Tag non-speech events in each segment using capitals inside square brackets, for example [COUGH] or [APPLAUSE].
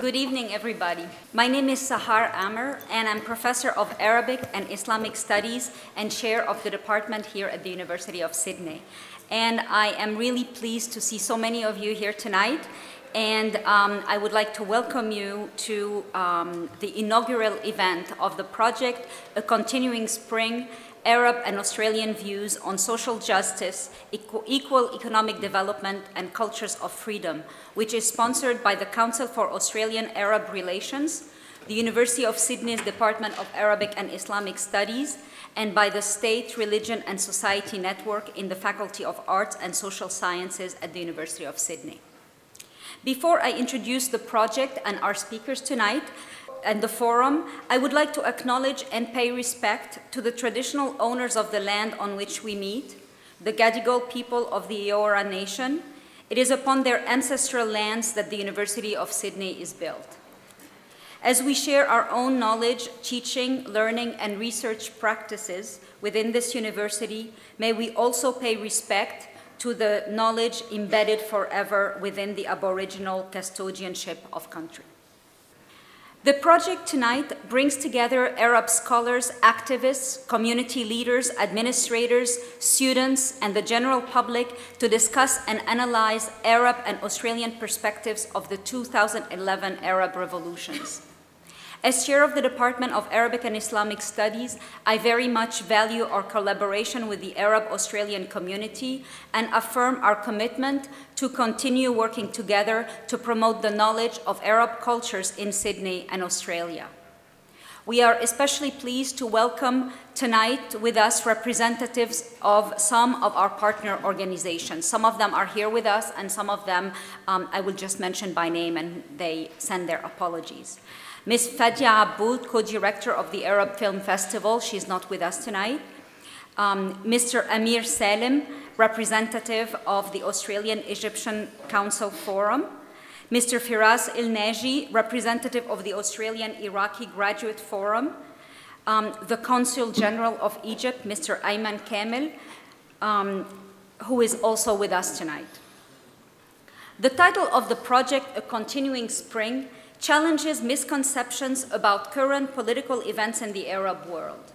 Good evening, everybody. My name is Sahar Amer, and I'm professor of Arabic and Islamic Studies and chair of the department here at the University of Sydney. And I am really pleased to see so many of you here tonight. And um, I would like to welcome you to um, the inaugural event of the project, A Continuing Spring Arab and Australian Views on Social Justice, Equal Economic Development, and Cultures of Freedom, which is sponsored by the Council for Australian Arab Relations, the University of Sydney's Department of Arabic and Islamic Studies, and by the State, Religion, and Society Network in the Faculty of Arts and Social Sciences at the University of Sydney. Before I introduce the project and our speakers tonight, and the forum, I would like to acknowledge and pay respect to the traditional owners of the land on which we meet, the Gadigal people of the Eora Nation. It is upon their ancestral lands that the University of Sydney is built. As we share our own knowledge, teaching, learning, and research practices within this university, may we also pay respect to the knowledge embedded forever within the Aboriginal custodianship of country. The project tonight brings together Arab scholars, activists, community leaders, administrators, students, and the general public to discuss and analyze Arab and Australian perspectives of the 2011 Arab revolutions. As chair of the Department of Arabic and Islamic Studies, I very much value our collaboration with the Arab Australian community and affirm our commitment to continue working together to promote the knowledge of Arab cultures in Sydney and Australia. We are especially pleased to welcome tonight with us representatives of some of our partner organizations. Some of them are here with us, and some of them um, I will just mention by name and they send their apologies. Ms. Fadia Aboud, co-director of the Arab Film Festival, she's not with us tonight. Um, Mr. Amir Salim, representative of the Australian Egyptian Council Forum. Mr. Firas Il Naji, representative of the Australian Iraqi Graduate Forum. Um, the Consul General of Egypt, Mr. Ayman Kamel, um, who is also with us tonight. The title of the project, A Continuing Spring, challenges misconceptions about current political events in the Arab world.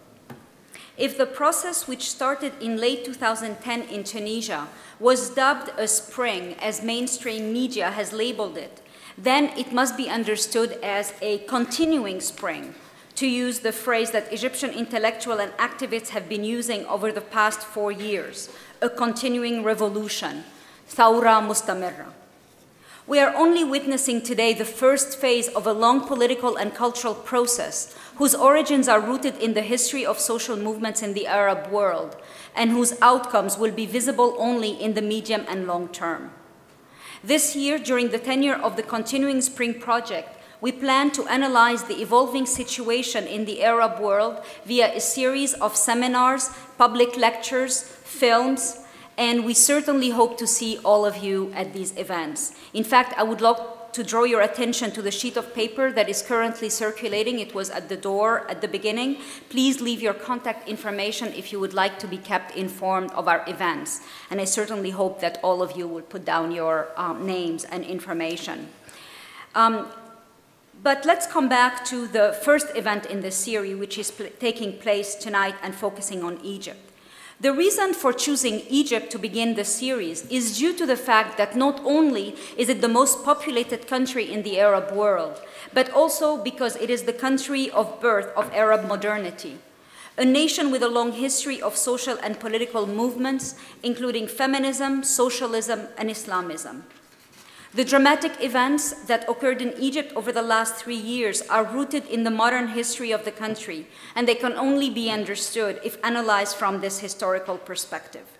If the process, which started in late 2010 in Tunisia, was dubbed a spring, as mainstream media has labeled it, then it must be understood as a continuing spring, to use the phrase that Egyptian intellectuals and activists have been using over the past four years a continuing revolution, thawra mustamirra. We are only witnessing today the first phase of a long political and cultural process whose origins are rooted in the history of social movements in the Arab world and whose outcomes will be visible only in the medium and long term. This year, during the tenure of the Continuing Spring Project, we plan to analyze the evolving situation in the Arab world via a series of seminars, public lectures, films, and we certainly hope to see all of you at these events. In fact, I would love to draw your attention to the sheet of paper that is currently circulating. It was at the door at the beginning. Please leave your contact information if you would like to be kept informed of our events. And I certainly hope that all of you will put down your um, names and information. Um, but let's come back to the first event in the series, which is pl taking place tonight and focusing on Egypt. The reason for choosing Egypt to begin the series is due to the fact that not only is it the most populated country in the Arab world, but also because it is the country of birth of Arab modernity. A nation with a long history of social and political movements, including feminism, socialism, and Islamism. The dramatic events that occurred in Egypt over the last three years are rooted in the modern history of the country, and they can only be understood if analyzed from this historical perspective.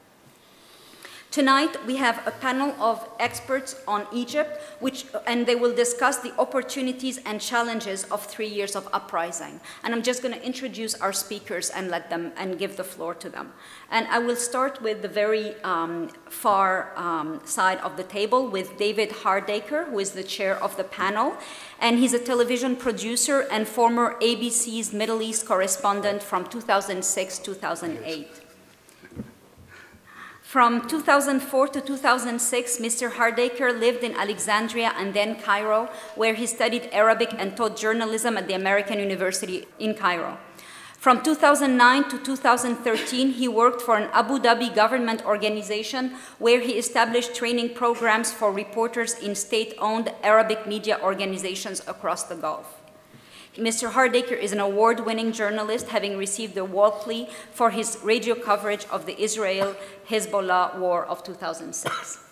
Tonight, we have a panel of experts on Egypt, which, and they will discuss the opportunities and challenges of three years of uprising. And I'm just going to introduce our speakers and let them and give the floor to them. And I will start with the very um, far um, side of the table with David Hardaker, who is the chair of the panel. And he's a television producer and former ABC's Middle East correspondent from 2006 2008. From 2004 to 2006, Mr. Hardaker lived in Alexandria and then Cairo, where he studied Arabic and taught journalism at the American University in Cairo. From 2009 to 2013, he worked for an Abu Dhabi government organization where he established training programs for reporters in state owned Arabic media organizations across the Gulf. Mr. Hardaker is an award winning journalist, having received the Walkley for his radio coverage of the Israel Hezbollah war of 2006.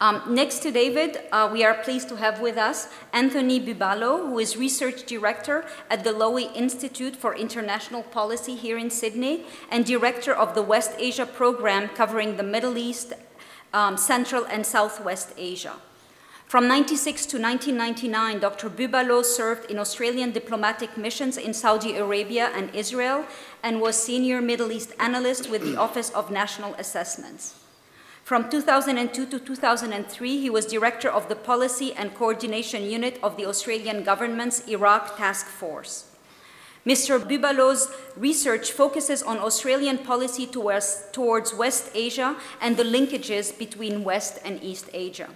Um, next to David, uh, we are pleased to have with us Anthony Bubalo, who is Research Director at the Lowy Institute for International Policy here in Sydney and Director of the West Asia Program covering the Middle East, um, Central, and Southwest Asia. From 96 to 1999, Dr. Bubalo served in Australian diplomatic missions in Saudi Arabia and Israel and was senior Middle East analyst with the [CLEARS THROAT] Office of National Assessments. From 2002 to 2003, he was director of the Policy and Coordination Unit of the Australian government's Iraq Task Force. Mr. Bubalo's research focuses on Australian policy towards, towards West Asia and the linkages between West and East Asia.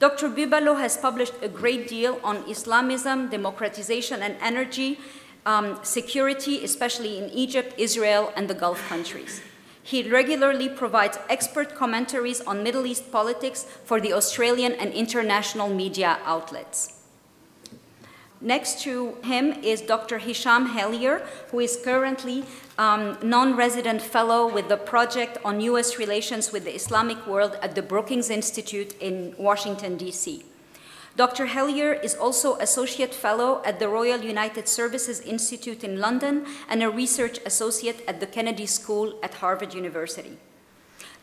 Dr. Bubalo has published a great deal on Islamism, democratization, and energy um, security, especially in Egypt, Israel, and the Gulf countries. He regularly provides expert commentaries on Middle East politics for the Australian and international media outlets. Next to him is Dr. Hisham Hellyer, who is currently um, non-resident fellow with the project on U.S. relations with the Islamic world at the Brookings Institute in Washington, D.C. Dr. Hellyer is also Associate Fellow at the Royal United Services Institute in London and a Research Associate at the Kennedy School at Harvard University.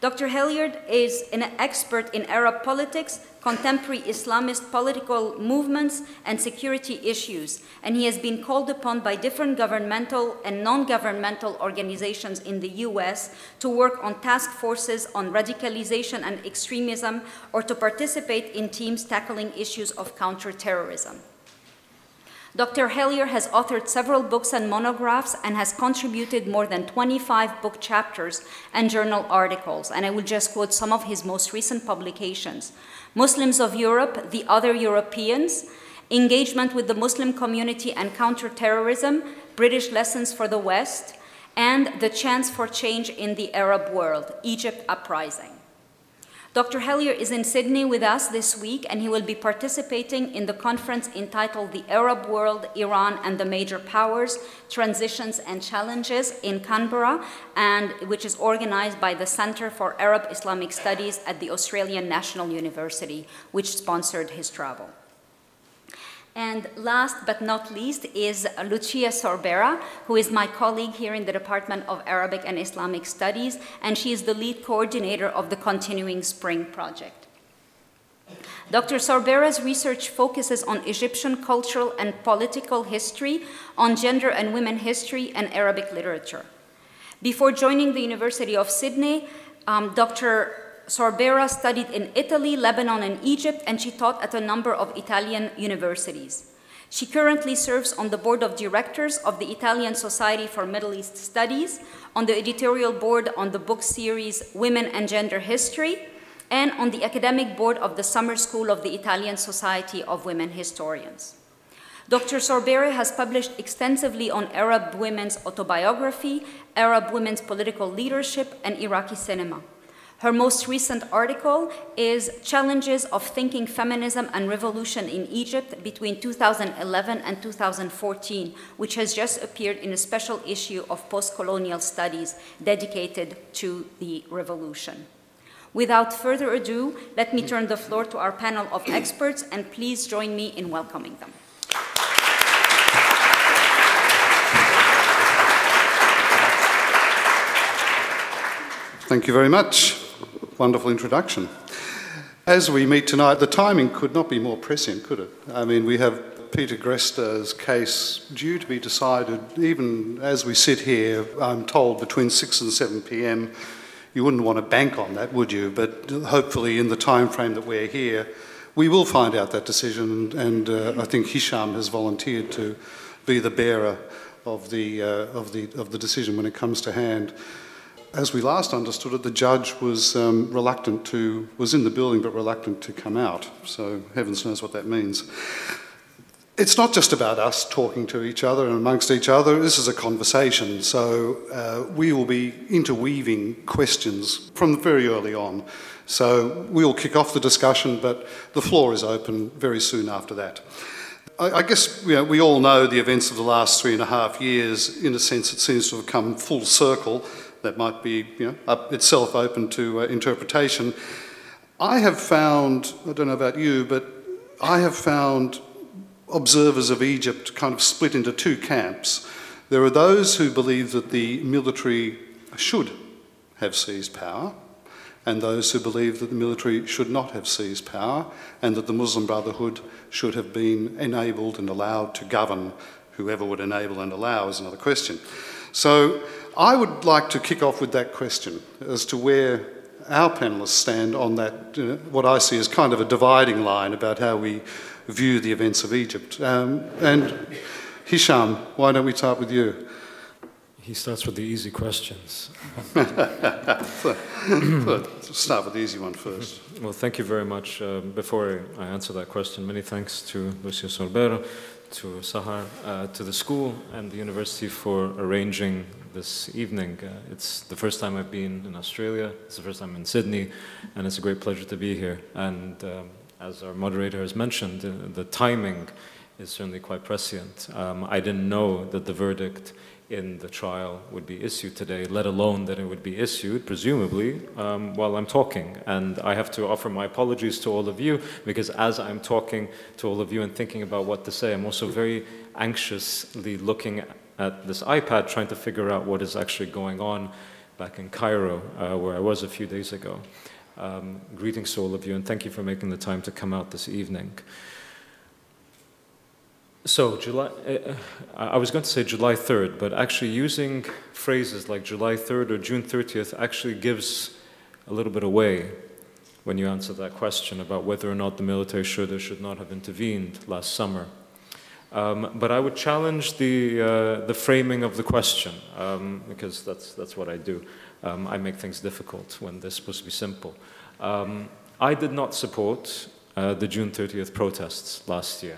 Dr. Hellyer is an expert in Arab politics, contemporary Islamist political movements, and security issues, and he has been called upon by different governmental and non governmental organizations in the US to work on task forces on radicalization and extremism or to participate in teams tackling issues of counterterrorism. Dr. Hellyer has authored several books and monographs and has contributed more than 25 book chapters and journal articles, and I will just quote some of his most recent publications Muslims of Europe, the Other Europeans, Engagement with the Muslim Community and Counterterrorism, British Lessons for the West, and The Chance for Change in the Arab World, Egypt Uprising. Dr. Hellyer is in Sydney with us this week, and he will be participating in the conference entitled The Arab World, Iran, and the Major Powers Transitions and Challenges in Canberra, and which is organized by the Center for Arab Islamic Studies at the Australian National University, which sponsored his travel. And last but not least is Lucia Sorbera, who is my colleague here in the Department of Arabic and Islamic Studies, and she is the lead coordinator of the Continuing Spring Project. Dr. Sorbera's research focuses on Egyptian cultural and political history, on gender and women history, and Arabic literature. Before joining the University of Sydney, um, Dr. Sorbera studied in Italy, Lebanon, and Egypt, and she taught at a number of Italian universities. She currently serves on the board of directors of the Italian Society for Middle East Studies, on the editorial board on the book series Women and Gender History, and on the academic board of the Summer School of the Italian Society of Women Historians. Dr. Sorbera has published extensively on Arab women's autobiography, Arab women's political leadership, and Iraqi cinema. Her most recent article is Challenges of Thinking Feminism and Revolution in Egypt between 2011 and 2014, which has just appeared in a special issue of Postcolonial Studies dedicated to the revolution. Without further ado, let me turn the floor to our panel of [CLEARS THROAT] experts, and please join me in welcoming them. Thank you very much wonderful introduction. As we meet tonight, the timing could not be more prescient, could it? I mean, we have Peter Greste's case due to be decided even as we sit here, I'm told, between 6 and 7 pm. You wouldn't want to bank on that, would you? But hopefully, in the time frame that we're here, we will find out that decision. And uh, I think Hisham has volunteered to be the bearer of the, uh, of, the, of the decision when it comes to hand. As we last understood it, the judge was um, reluctant to, was in the building but reluctant to come out. So heavens knows what that means. It's not just about us talking to each other and amongst each other, this is a conversation. So uh, we will be interweaving questions from very early on. So we'll kick off the discussion, but the floor is open very soon after that. I, guess you know, we all know the events of the last three and a half years. In a sense, it seems to have come full circle. That might be you know, itself open to uh, interpretation. I have found, I don't know about you, but I have found observers of Egypt kind of split into two camps. There are those who believe that the military should have seized power, and those who believe that the military should not have seized power, and that the Muslim Brotherhood should have been enabled and allowed to govern. Whoever would enable and allow is another question. So I would like to kick off with that question as to where our panellists stand on that, uh, what I see as kind of a dividing line about how we view the events of Egypt. Um, and Hisham, why don't we start with you? He starts with the easy questions. [LAUGHS] start with the easy one first. Well, thank you very much. Uh, before I answer that question, many thanks to Lucia Sorbera, to Sahar, uh, to the school and the university for arranging this evening. Uh, it's the first time I've been in Australia, it's the first time in Sydney, and it's a great pleasure to be here. And um, as our moderator has mentioned, uh, the timing is certainly quite prescient. Um, I didn't know that the verdict in the trial would be issued today, let alone that it would be issued, presumably, um, while I'm talking. And I have to offer my apologies to all of you because as I'm talking to all of you and thinking about what to say, I'm also very anxiously looking at this iPad trying to figure out what is actually going on back in Cairo, uh, where I was a few days ago. Um, greetings to all of you, and thank you for making the time to come out this evening. So, July, uh, I was going to say July 3rd, but actually using phrases like July 3rd or June 30th actually gives a little bit away when you answer that question about whether or not the military should or should not have intervened last summer. Um, but I would challenge the, uh, the framing of the question, um, because that's, that's what I do. Um, I make things difficult when they're supposed to be simple. Um, I did not support uh, the June 30th protests last year.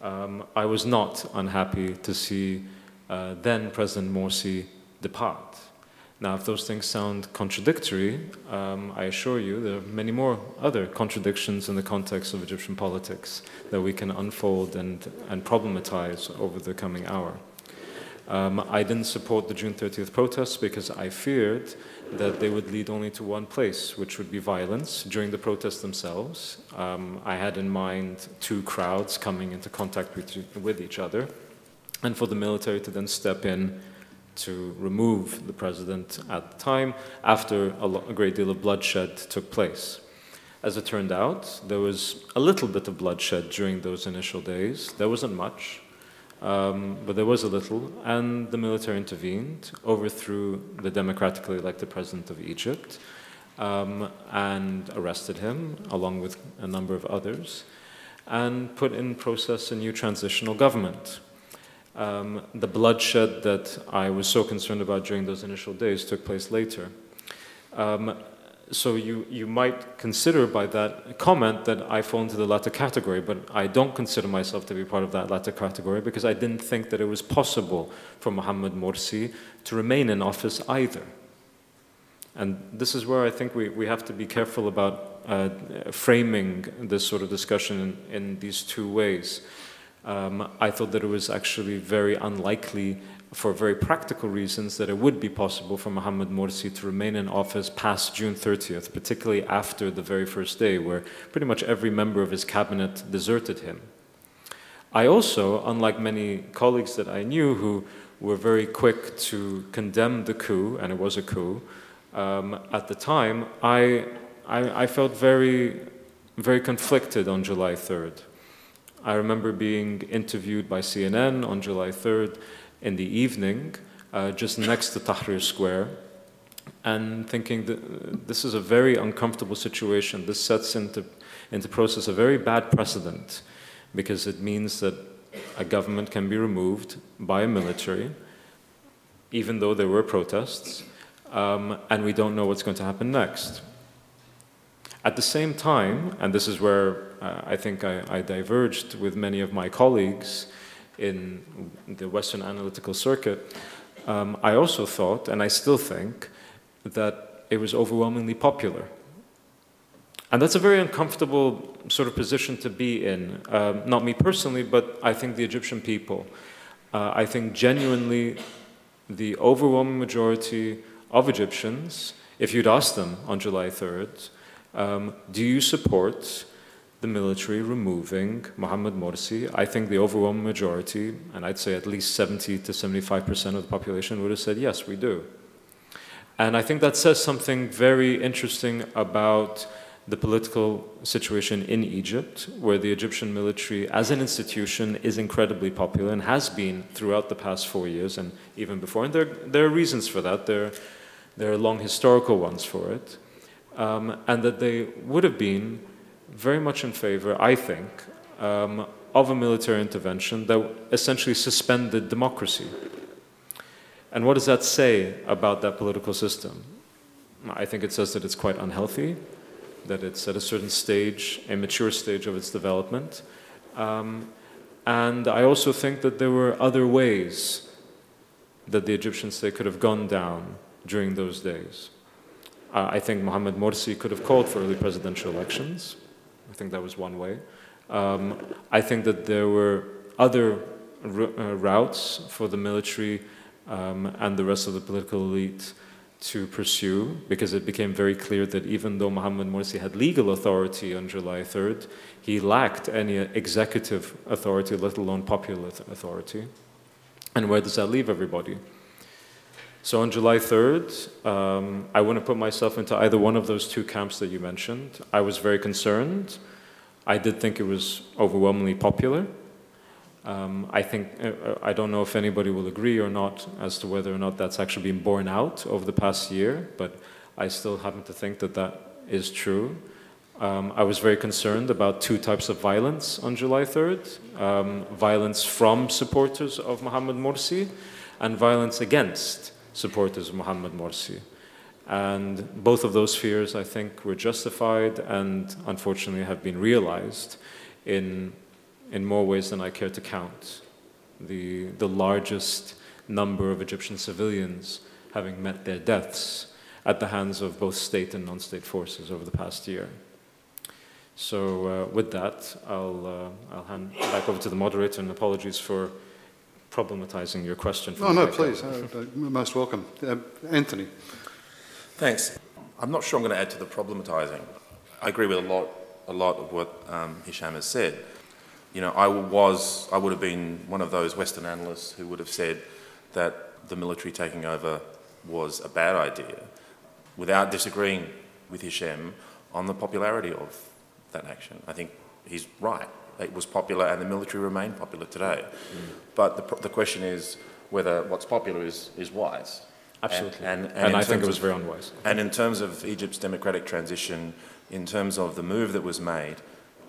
Um, I was not unhappy to see uh, then President Morsi depart. Now, if those things sound contradictory, um, I assure you there are many more other contradictions in the context of Egyptian politics that we can unfold and, and problematize over the coming hour. Um, I didn't support the June 30th protests because I feared that they would lead only to one place, which would be violence during the protests themselves. Um, I had in mind two crowds coming into contact with, with each other, and for the military to then step in to remove the president at the time after a, a great deal of bloodshed took place. As it turned out, there was a little bit of bloodshed during those initial days. There wasn't much. Um, but there was a little, and the military intervened, overthrew the democratically elected president of Egypt, um, and arrested him, along with a number of others, and put in process a new transitional government. Um, the bloodshed that I was so concerned about during those initial days took place later. Um, so you, you might consider by that comment that I fall into the latter category, but I don't consider myself to be part of that latter category because I didn't think that it was possible for Mohammed Morsi to remain in office either. And this is where I think we, we have to be careful about uh, framing this sort of discussion in, in these two ways. Um, I thought that it was actually very unlikely for very practical reasons that it would be possible for Mohammed Morsi to remain in office past June 30th, particularly after the very first day, where pretty much every member of his cabinet deserted him. I also, unlike many colleagues that I knew who were very quick to condemn the coup, and it was a coup, um, at the time, I, I, I felt very, very conflicted on July 3rd. I remember being interviewed by CNN on July 3rd in the evening, uh, just next to Tahrir Square, and thinking that this is a very uncomfortable situation. This sets into, into process a very bad precedent because it means that a government can be removed by a military, even though there were protests, um, and we don't know what's going to happen next. At the same time, and this is where uh, I think I, I, diverged with many of my colleagues in the Western analytical circuit, um, I also thought, and I still think, that it was overwhelmingly popular. And that's a very uncomfortable sort of position to be in. Um, not me personally, but I think the Egyptian people. Uh, I think genuinely the overwhelming majority of Egyptians, if you'd ask them on July 3rd, um, do you support the military removing Mohammed Morsi? I think the overwhelming majority, and I'd say at least 70 to 75% of the population, would have said, yes, we do. And I think that says something very interesting about the political situation in Egypt, where the Egyptian military as an institution is incredibly popular and has been throughout the past four years and even before. And there, there are reasons for that, there, there are long historical ones for it. Um, and that they would have been very much in favor, I think, um, of a military intervention that essentially suspended democracy. And what does that say about that political system? I think it says that it's quite unhealthy, that it's at a certain stage, a mature stage of its development. Um, and I also think that there were other ways that the Egyptian state could have gone down during those days. Uh, I think Mohamed Morsi could have called for early presidential elections. I think that was one way. Um, I think that there were other uh, routes for the military um, and the rest of the political elite to pursue because it became very clear that even though Mohamed Morsi had legal authority on July 3rd, he lacked any executive authority, let alone popular authority. And where does that leave everybody? So on July 3rd, um, I wouldn't put myself into either one of those two camps that you mentioned. I was very concerned. I did think it was overwhelmingly popular. Um, I think, uh, uh, I don't know if anybody will agree or not as to whether or not that's actually been borne out over the past year, but I still happen to think that that is true. Um, I was very concerned about two types of violence on July 3rd um, violence from supporters of Mohammed Morsi and violence against supporters of Mohamed Morsi. And both of those fears, I think, were justified and unfortunately have been realized in in more ways than I care to count. The, the largest number of Egyptian civilians having met their deaths at the hands of both state and non state forces over the past year. So, uh, with that, I'll, uh, I'll hand back over to the moderator and apologies for problematizing your question. For no, no, please. Uh, most welcome. Uh, Anthony. Thanks. I'm not sure I'm going to add to the problematizing. I agree with a lot, a lot of what um, Hisham has said you know, I was, I would have been one of those Western analysts who would have said that the military taking over was a bad idea, without disagreeing with Hisham on the popularity of that action. I think he's right. It was popular, and the military remained popular today. Mm. But the, the question is whether what's popular is, is wise. Absolutely. And, and, and, and I think it was very unwise. And in terms of Egypt's democratic transition, in terms of the move that was made,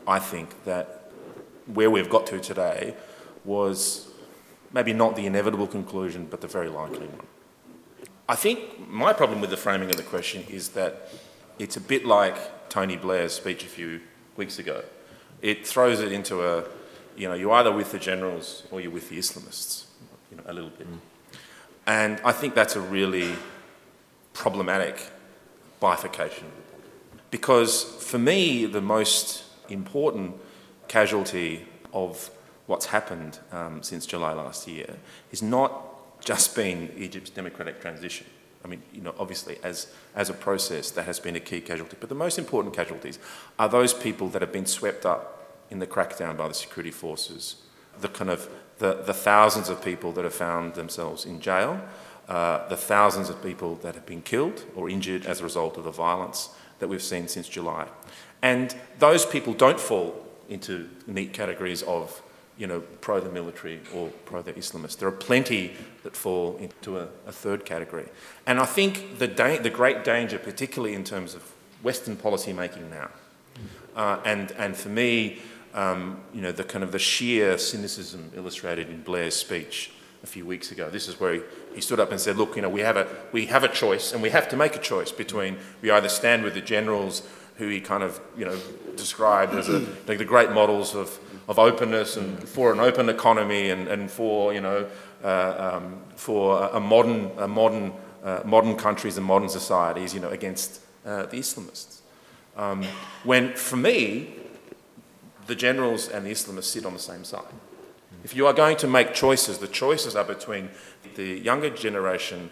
I think that where we've got to today was maybe not the inevitable conclusion, but the very likely one. I think my problem with the framing of the question is that it's a bit like Tony Blair's speech a few weeks ago. It throws it into a, you know, you're either with the generals or you're with the Islamists, you know, a little bit. Mm. And I think that's a really problematic bifurcation. Because for me, the most important casualty of what's happened um, since July last year is not just been Egypt's democratic transition. I mean, you know, obviously, as, as a process, that has been a key casualty. But the most important casualties are those people that have been swept up in the crackdown by the security forces, the kind of the, the thousands of people that have found themselves in jail, uh, the thousands of people that have been killed or injured as a result of the violence that we've seen since July. And those people don't fall into neat categories of, you know, pro the military or pro the Islamists. There are plenty that fall into a, a third category. And I think the, da- the great danger, particularly in terms of Western policy making now, uh, and, and for me, um, you know, the kind of the sheer cynicism illustrated in Blair's speech a few weeks ago. This is where he, he stood up and said, look, you know, we have, a, we have a choice and we have to make a choice between we either stand with the generals who he kind of, you know, described as a, like the great models of, of openness and for an open economy and, and for, you know, uh, um, for a modern, a modern, uh, modern countries and modern societies, you know, against uh, the Islamists. Um, when, for me, the generals and the Islamists sit on the same side. If you are going to make choices, the choices are between the younger generation,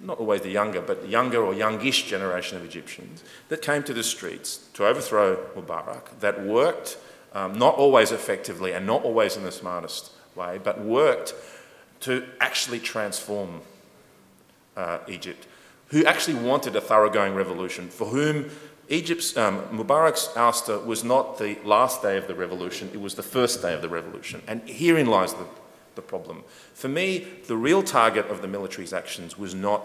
not always the younger, but the younger or youngish generation of Egyptians that came to the streets to overthrow Mubarak, that worked um, not always effectively and not always in the smartest way, but worked to actually transform uh, Egypt, who actually wanted a thoroughgoing revolution, for whom Egypt's um, Mubarak's ouster was not the last day of the revolution, it was the first day of the revolution. And herein lies the, the problem. For me, the real target of the military's actions was not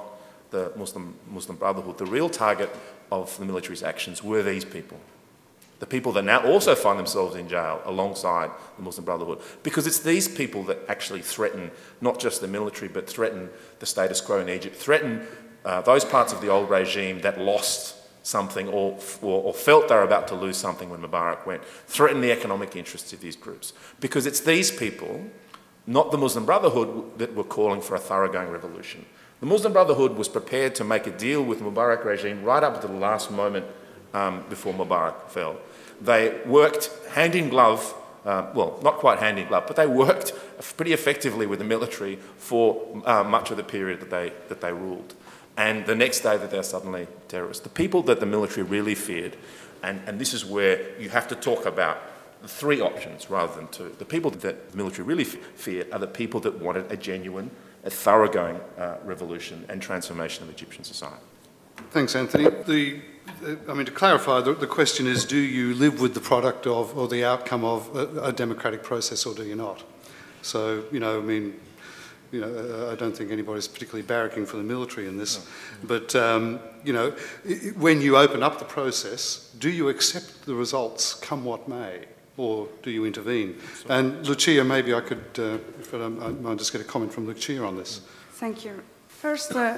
the Muslim, Muslim Brotherhood. The real target of the military's actions were these people. The people that now also find themselves in jail alongside the Muslim Brotherhood. Because it's these people that actually threaten not just the military, but threaten the status quo in Egypt, threaten uh, those parts of the old regime that lost something or, or, or, felt they were about to lose something when Mubarak went, threaten the economic interests of these groups. Because it's these people, not the Muslim Brotherhood, that were calling for a thoroughgoing revolution. The Muslim Brotherhood was prepared to make a deal with the Mubarak regime right up to the last moment um, before Mubarak fell. They worked hand in glove, uh, well, not quite hand in glove, but they worked pretty effectively with the military for uh, much of the period that they, that they ruled and the next day that they're suddenly terrorists. The people that the military really feared, and, and this is where you have to talk about three options rather than two. The people that the military really feared are the people that wanted a genuine, a thoroughgoing uh, revolution and transformation of Egyptian society. Thanks, Anthony. The, I mean, to clarify, the, the, question is do you live with the product of or the outcome of a, a democratic process or do you not? So, you know, I mean, you know, uh, I don't think anybody's particularly barracking for the military in this. No. But, um, you know, when you open up the process, do you accept the results come what may? Or do you intervene? Sorry. And Lucia, maybe I could, uh, if I, might just get a comment from Lucia on this. Thank you. First, uh,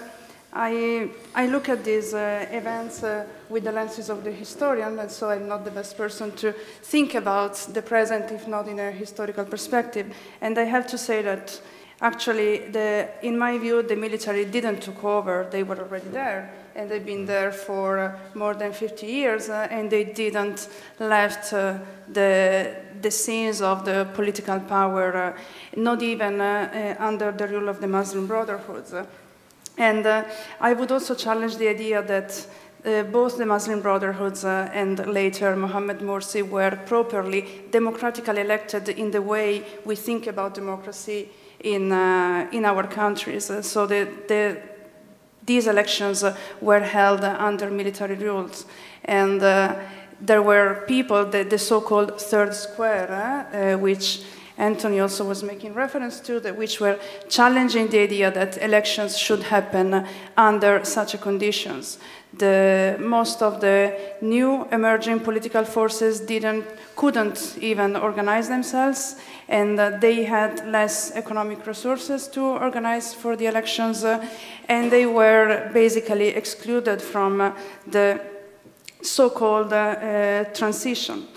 I, I look at these uh, events uh, with the lenses of the historian, and so I'm not the best person to think about the present, if not in a historical perspective. And I have to say that Actually, the, in my view, the military didn't took over. They were already there, and they've been there for uh, more than 50 years, uh, and they didn't left uh, the, the scenes of the political power, uh, not even under the rule of the Muslim Brotherhoods. And I would also challenge the idea that uh, both the Muslim Brotherhoods uh, and later Mohammed Morsi were properly democratically elected in the way we think about democracy in, uh, in our countries. So the, the, these elections were held under military rules. And uh, there were people, the, the so-called third square, uh, which Anthony also was making reference to, that which were challenging the idea that elections should happen under such conditions. The, most of the new emerging political forces didn't, couldn't even organize themselves, and uh, they had less economic resources to organize for the elections, uh, and they were basically excluded from uh, the so-called uh, uh, transition.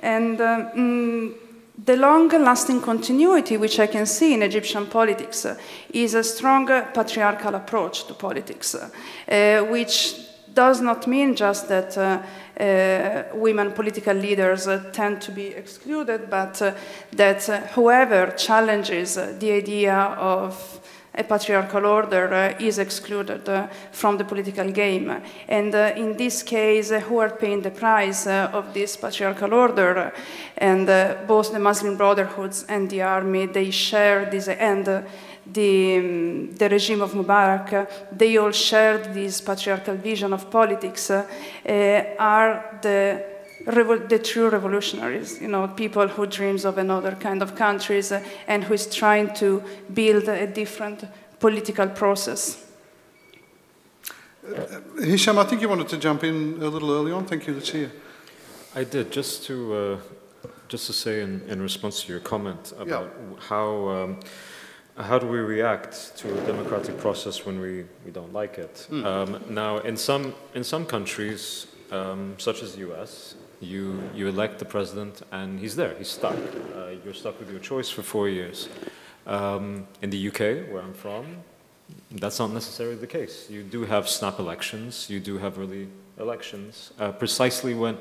And mm, the long-lasting continuity which I can see in Egyptian politics uh, is a strong patriarchal approach to politics, uh, which does not mean just that uh, uh, women political leaders uh, tend to be excluded, but uh, that whoever challenges the idea of a patriarchal order uh, is excluded uh, from the political game. And uh, in this case, who are paying the price of this patriarchal order? And both the Muslim Brotherhoods and the army, they share this, and the, um, the regime of Mubarak, they all shared this patriarchal vision of politics, are the the true revolutionaries, you know, people who dreams of another kind of countries uh, and who is trying to build a different political process. Uh, Hisham, I think you wanted to jump in a little early on. Thank you, Lucia. I did. Just to uh, just to say in, in response to your comment about yeah. how. Um, how do we react to a democratic process when we, we don't like it? Um, now, in some, in some countries, um, such as the US, you, you elect the president and he's there, he's stuck. Uh, you're stuck with your choice for four years. Um, in the UK, where I'm from, that's not necessarily the case. You do have snap elections, you do have early elections, uh, precisely when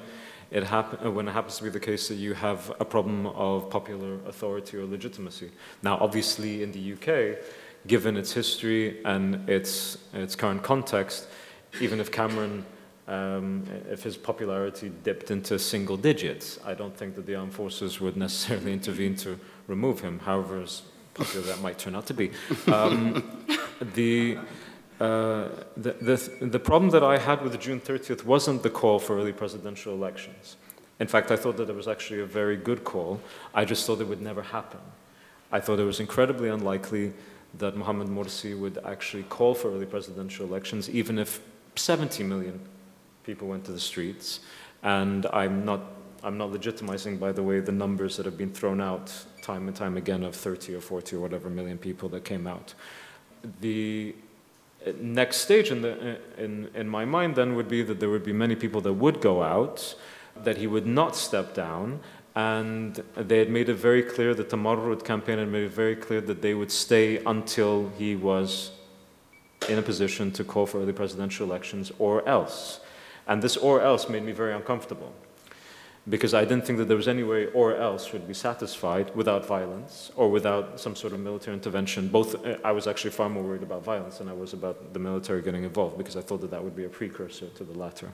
it, uh, when it happens to be the case that you have a problem of popular authority or legitimacy. Now, obviously, in the UK, given its history and its, its current context, even if Cameron, um, if his popularity dipped into single digits, I don't think that the armed forces would necessarily [LAUGHS] intervene to remove him, however popular that might turn out to be. Um, [LAUGHS] the, uh, the, the, the problem that I had with the June 30th wasn't the call for early presidential elections. In fact, I thought that it was actually a very good call. I just thought it would never happen. I thought it was incredibly unlikely that Mohamed Morsi would actually call for early presidential elections, even if 70 million people went to the streets. And I'm not, I'm not legitimizing, by the way, the numbers that have been thrown out time and time again of 30 or 40 or whatever million people that came out. The uh, next stage in, the, uh, in, in my mind then would be that there would be many people that would go out, that he would not step down, and they had made it very clear that the Tamarrud campaign had made it very clear that they would stay until he was in a position to call for early presidential elections or else. And this or else made me very uncomfortable because I didn't think that there was any way or else would be satisfied without violence or without some sort of military intervention. Both, uh, I was actually far more worried about violence than I was about the military getting involved because I thought that that would be a precursor to the latter.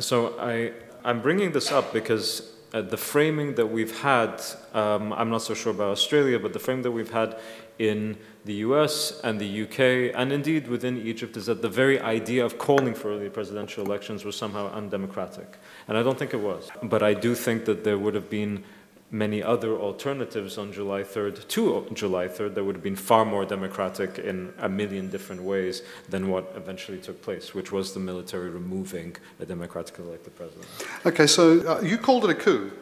So I, I'm bringing this up because uh, the framing that we've had, um, I'm not so sure about Australia, but the frame that we've had in the US and the UK, and indeed within Egypt, is that the very idea of calling for early presidential elections was somehow undemocratic. And I don't think it was. But I do think that there would have been many other alternatives on July 3rd to July 3rd that would have been far more democratic in a million different ways than what eventually took place, which was the military removing a democratically elected president. Okay, so uh, you called it a coup,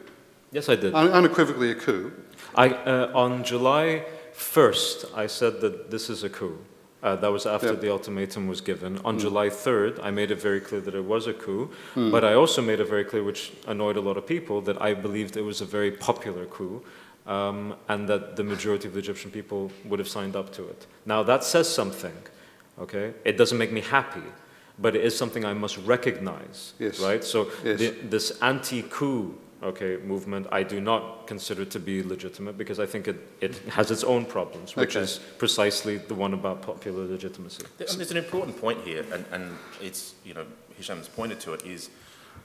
Yes, I did. un- unequivocally a coup. I, uh, on July 1st, I said that this is a coup. Uh, that was after Yeah. the ultimatum was given. On July 3rd, I made it very clear that it was a coup, but I also made it very clear, which annoyed a lot of people, that I believed it was a very popular coup um, and that the majority of the Egyptian people would have signed up to it. Now, that says something, okay? It doesn't make me happy, but it is something I must recognize, Yes. right? So, Yes. the, this anti coup okay, movement, I do not consider it to be legitimate because I think it, it has its own problems, which Okay. is precisely the one about popular legitimacy. There's an important point here, and, and it's, you know, Hisham's pointed to it, is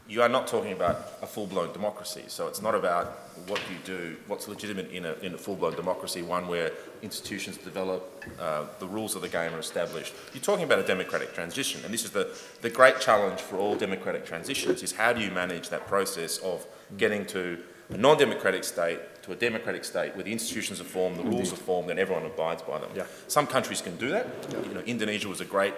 you are not talking about a full-blown democracy. So it's not about what you do, what's legitimate in a, in a full-blown democracy, one where institutions develop, uh, the rules of the game are established. You're talking about a democratic transition, and this is the, the great challenge for all democratic transitions, is how do you manage that process of getting to a non-democratic state to a democratic state where the institutions are formed, the rules are formed, and everyone abides by them. Yeah. Some countries can do that. You know, Indonesia was a great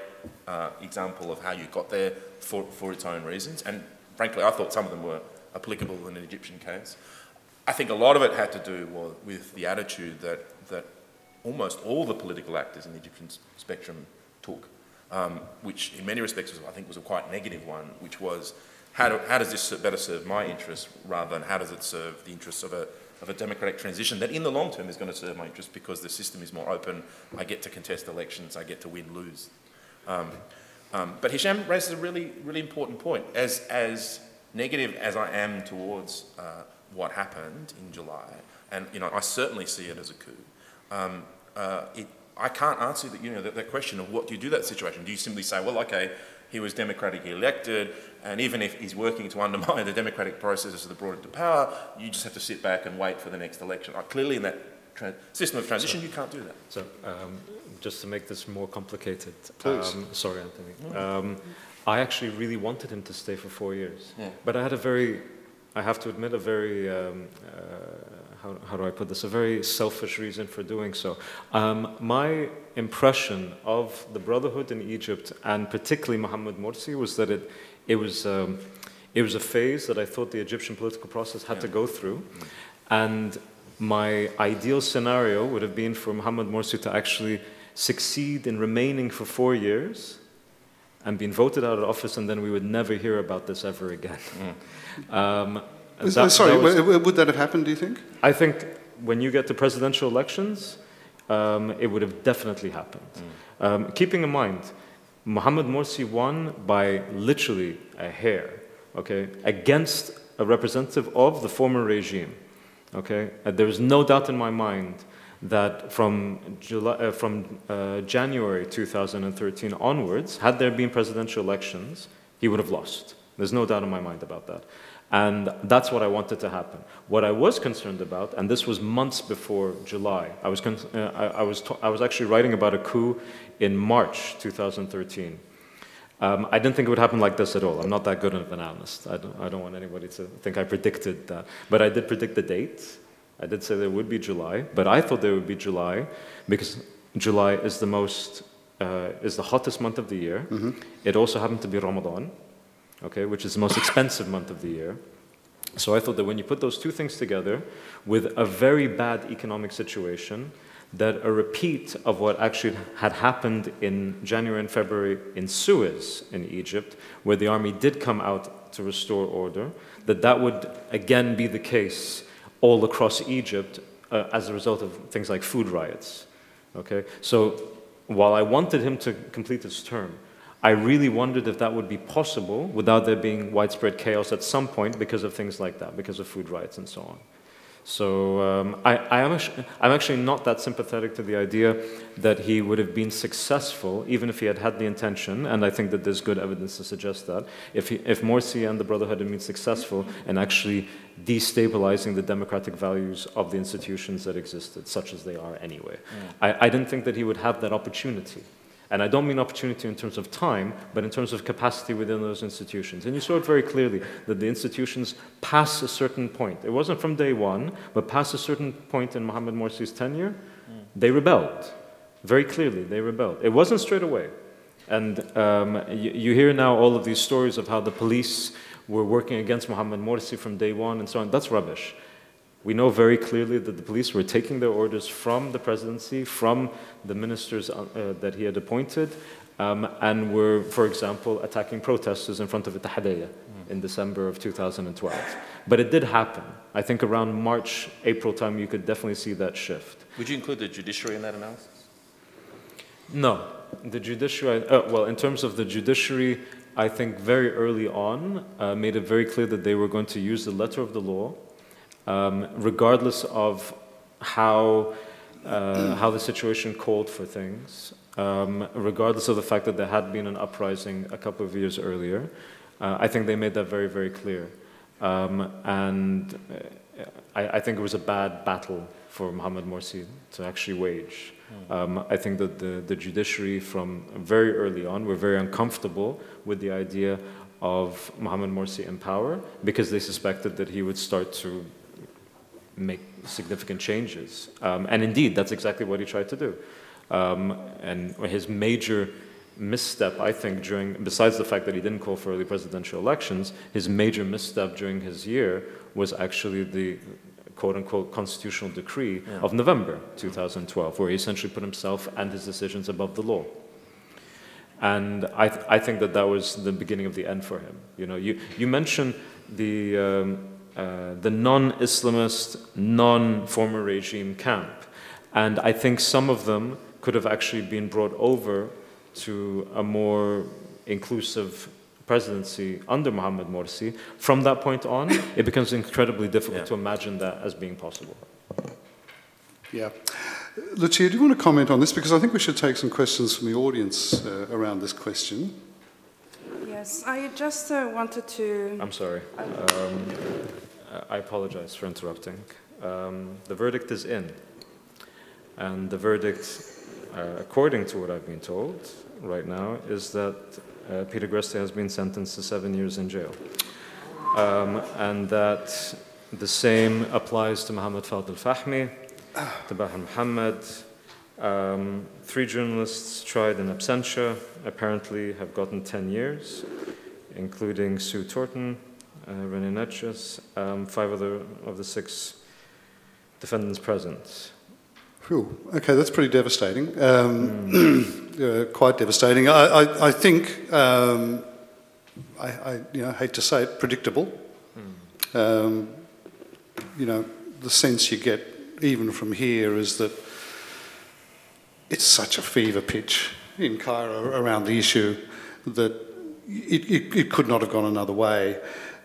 uh, example of how you got there for, for its own reasons, and frankly, I thought some of them were applicable in an Egyptian case. I think a lot of it had to do with the attitude that, that almost all the political actors in the Egyptian spectrum took, um, which in many respects was, I think was a quite negative one, which was how, do, how does this better serve my interests rather than how does it serve the interests of a, of a democratic transition that in the long term is going to serve my interests because the system is more open, I get to contest elections, I get to win, lose. Um, um, but Hisham raises a really, really important point. As, as negative as I am towards uh, what happened in July, and you know, I certainly see it as a coup. Um, uh, it, I can't answer that, you know, that, that question of what do you do that situation? Do you simply say, well, okay, he was democratically elected, and even if he's working to undermine the democratic processes that brought him to power, you just have to sit back and wait for the next election. Uh, clearly, in that tra- system of transition, you can't do that. So, um, just to make this more complicated, Please. um, sorry, Anthony. Um, I actually really wanted him to stay for four years, Yeah. but I had a very, I have to admit, a very, um, uh, how, how do I put this, a very selfish reason for doing so. Um, my impression of the Brotherhood in Egypt, and particularly Mohammed Morsi, was that it, it was. Um, it was a phase that I thought the Egyptian political process had to go through. And my ideal scenario would have been for Mohamed Morsi to actually succeed in remaining for four years and being voted out of office, and then we would never hear about this ever again. [LAUGHS] Um, and that- Sorry, that was- would that have happened, do you think? I think when you get to presidential elections, um, it would have definitely happened. Um, keeping in mind, Mohamed Morsi won by literally a hair, okay, against a representative of the former regime. Okay, uh, there is no doubt in my mind that from July, uh, from uh, January 2013 onwards, had there been presidential elections, he would have lost. There's no doubt in my mind about that. And that's what I wanted to happen. What I was concerned about, and this was months before July, I was, con- uh, I, I, was to- I was actually writing about a coup in March 2013. Um, I didn't think it would happen like this at all. I'm not that good of an analyst. I don't, I don't want anybody to think I predicted that. But I did predict the date. I did say there would be July, but I thought there would be July because July is the most, uh, is the hottest month of the year. It also happened to be Ramadan, okay, which is the most expensive month of the year. So I thought that when you put those two things together with a very bad economic situation, that a repeat of what actually had happened in January and February in Suez in Egypt, where the army did come out to restore order, that that would again be the case all across Egypt uh, as a result of things like food riots. Okay, so while I wanted him to complete his term, I really wondered if that would be possible without there being widespread chaos at some point because of things like that, because of food riots and so on. So um, I, I am actu- I'm actually not that sympathetic to the idea that he would have been successful, even if he had had the intention, and I think that there's good evidence to suggest that. If, he, if Morsi and the Brotherhood had been successful in actually destabilizing the democratic values of the institutions that existed, such as they are anyway, I, I didn't think that he would have that opportunity. And I don't mean opportunity in terms of time, but in terms of capacity within those institutions. And you saw it very clearly that the institutions, past a certain point, it wasn't from day one, but past a certain point in Mohamed Morsi's tenure, they rebelled. Very clearly, they rebelled. It wasn't straight away. And um, you, you hear now all of these stories of how the police were working against Mohamed Morsi from day one and so on. That's rubbish. We know very clearly that the police were taking their orders from the presidency, from the ministers uh, that he had appointed, um, and were, for example, attacking protesters in front of Ittihadiyya in December of 2012. But it did happen. I think around March, April time, you could definitely see that shift. Would you include the judiciary in that analysis? No, the judiciary. Uh, well, in terms of the judiciary, I think very early on uh, made it very clear that they were going to use the letter of the law, um, regardless of how uh, how the situation called for things, um, regardless of the fact that there had been an uprising a couple of years earlier. Uh, I think they made that very very clear, um, and uh, I, I think it was a bad battle for Mohamed Morsi to actually wage. Um, I think that the, the judiciary, from very early on, were very uncomfortable with the idea of Mohamed Morsi in power because they suspected that he would start to make significant changes. Um, and indeed, that's exactly what he tried to do. Um, and his major misstep, I think, during, besides the fact that he didn't call for early presidential elections, his major misstep during his year was actually the quote unquote constitutional decree of November 2012, where he essentially put himself and his decisions above the law. And I, th- I think that that was the beginning of the end for him. You know, you, you mentioned the, um, uh, the non-Islamist, non-former regime camp, and I think some of them could have actually been brought over to a more inclusive presidency under Mohamed Morsi. From that point on, it becomes incredibly difficult Yeah. to imagine that as being possible. Yeah. Lucia, do you want to comment on this? Because I think we should take some questions from the audience uh, around this question. Yes, I just uh, wanted to. I'm sorry. Um, I apologize for interrupting. Um, the verdict is in. And the verdict, uh, according to what I've been told right now, is that uh, Peter Greste has been sentenced to seven years in jail. Um, and that the same applies to Mohamed Fadel Fahmy, to Baher Mohamed. Um, three journalists tried in absentia apparently have gotten 10 years, including Sue Turton, Rena Netjes. Um, five other of the six defendant's present. Phew. Okay, that's pretty devastating. Um, [CLEARS THROAT] uh, quite devastating. I, I, I think, um, I, I you know, hate to say it, predictable. Um, you know, the sense you get even from here is that it's such a fever pitch in Cairo around the issue that it, it, it could not have gone another way.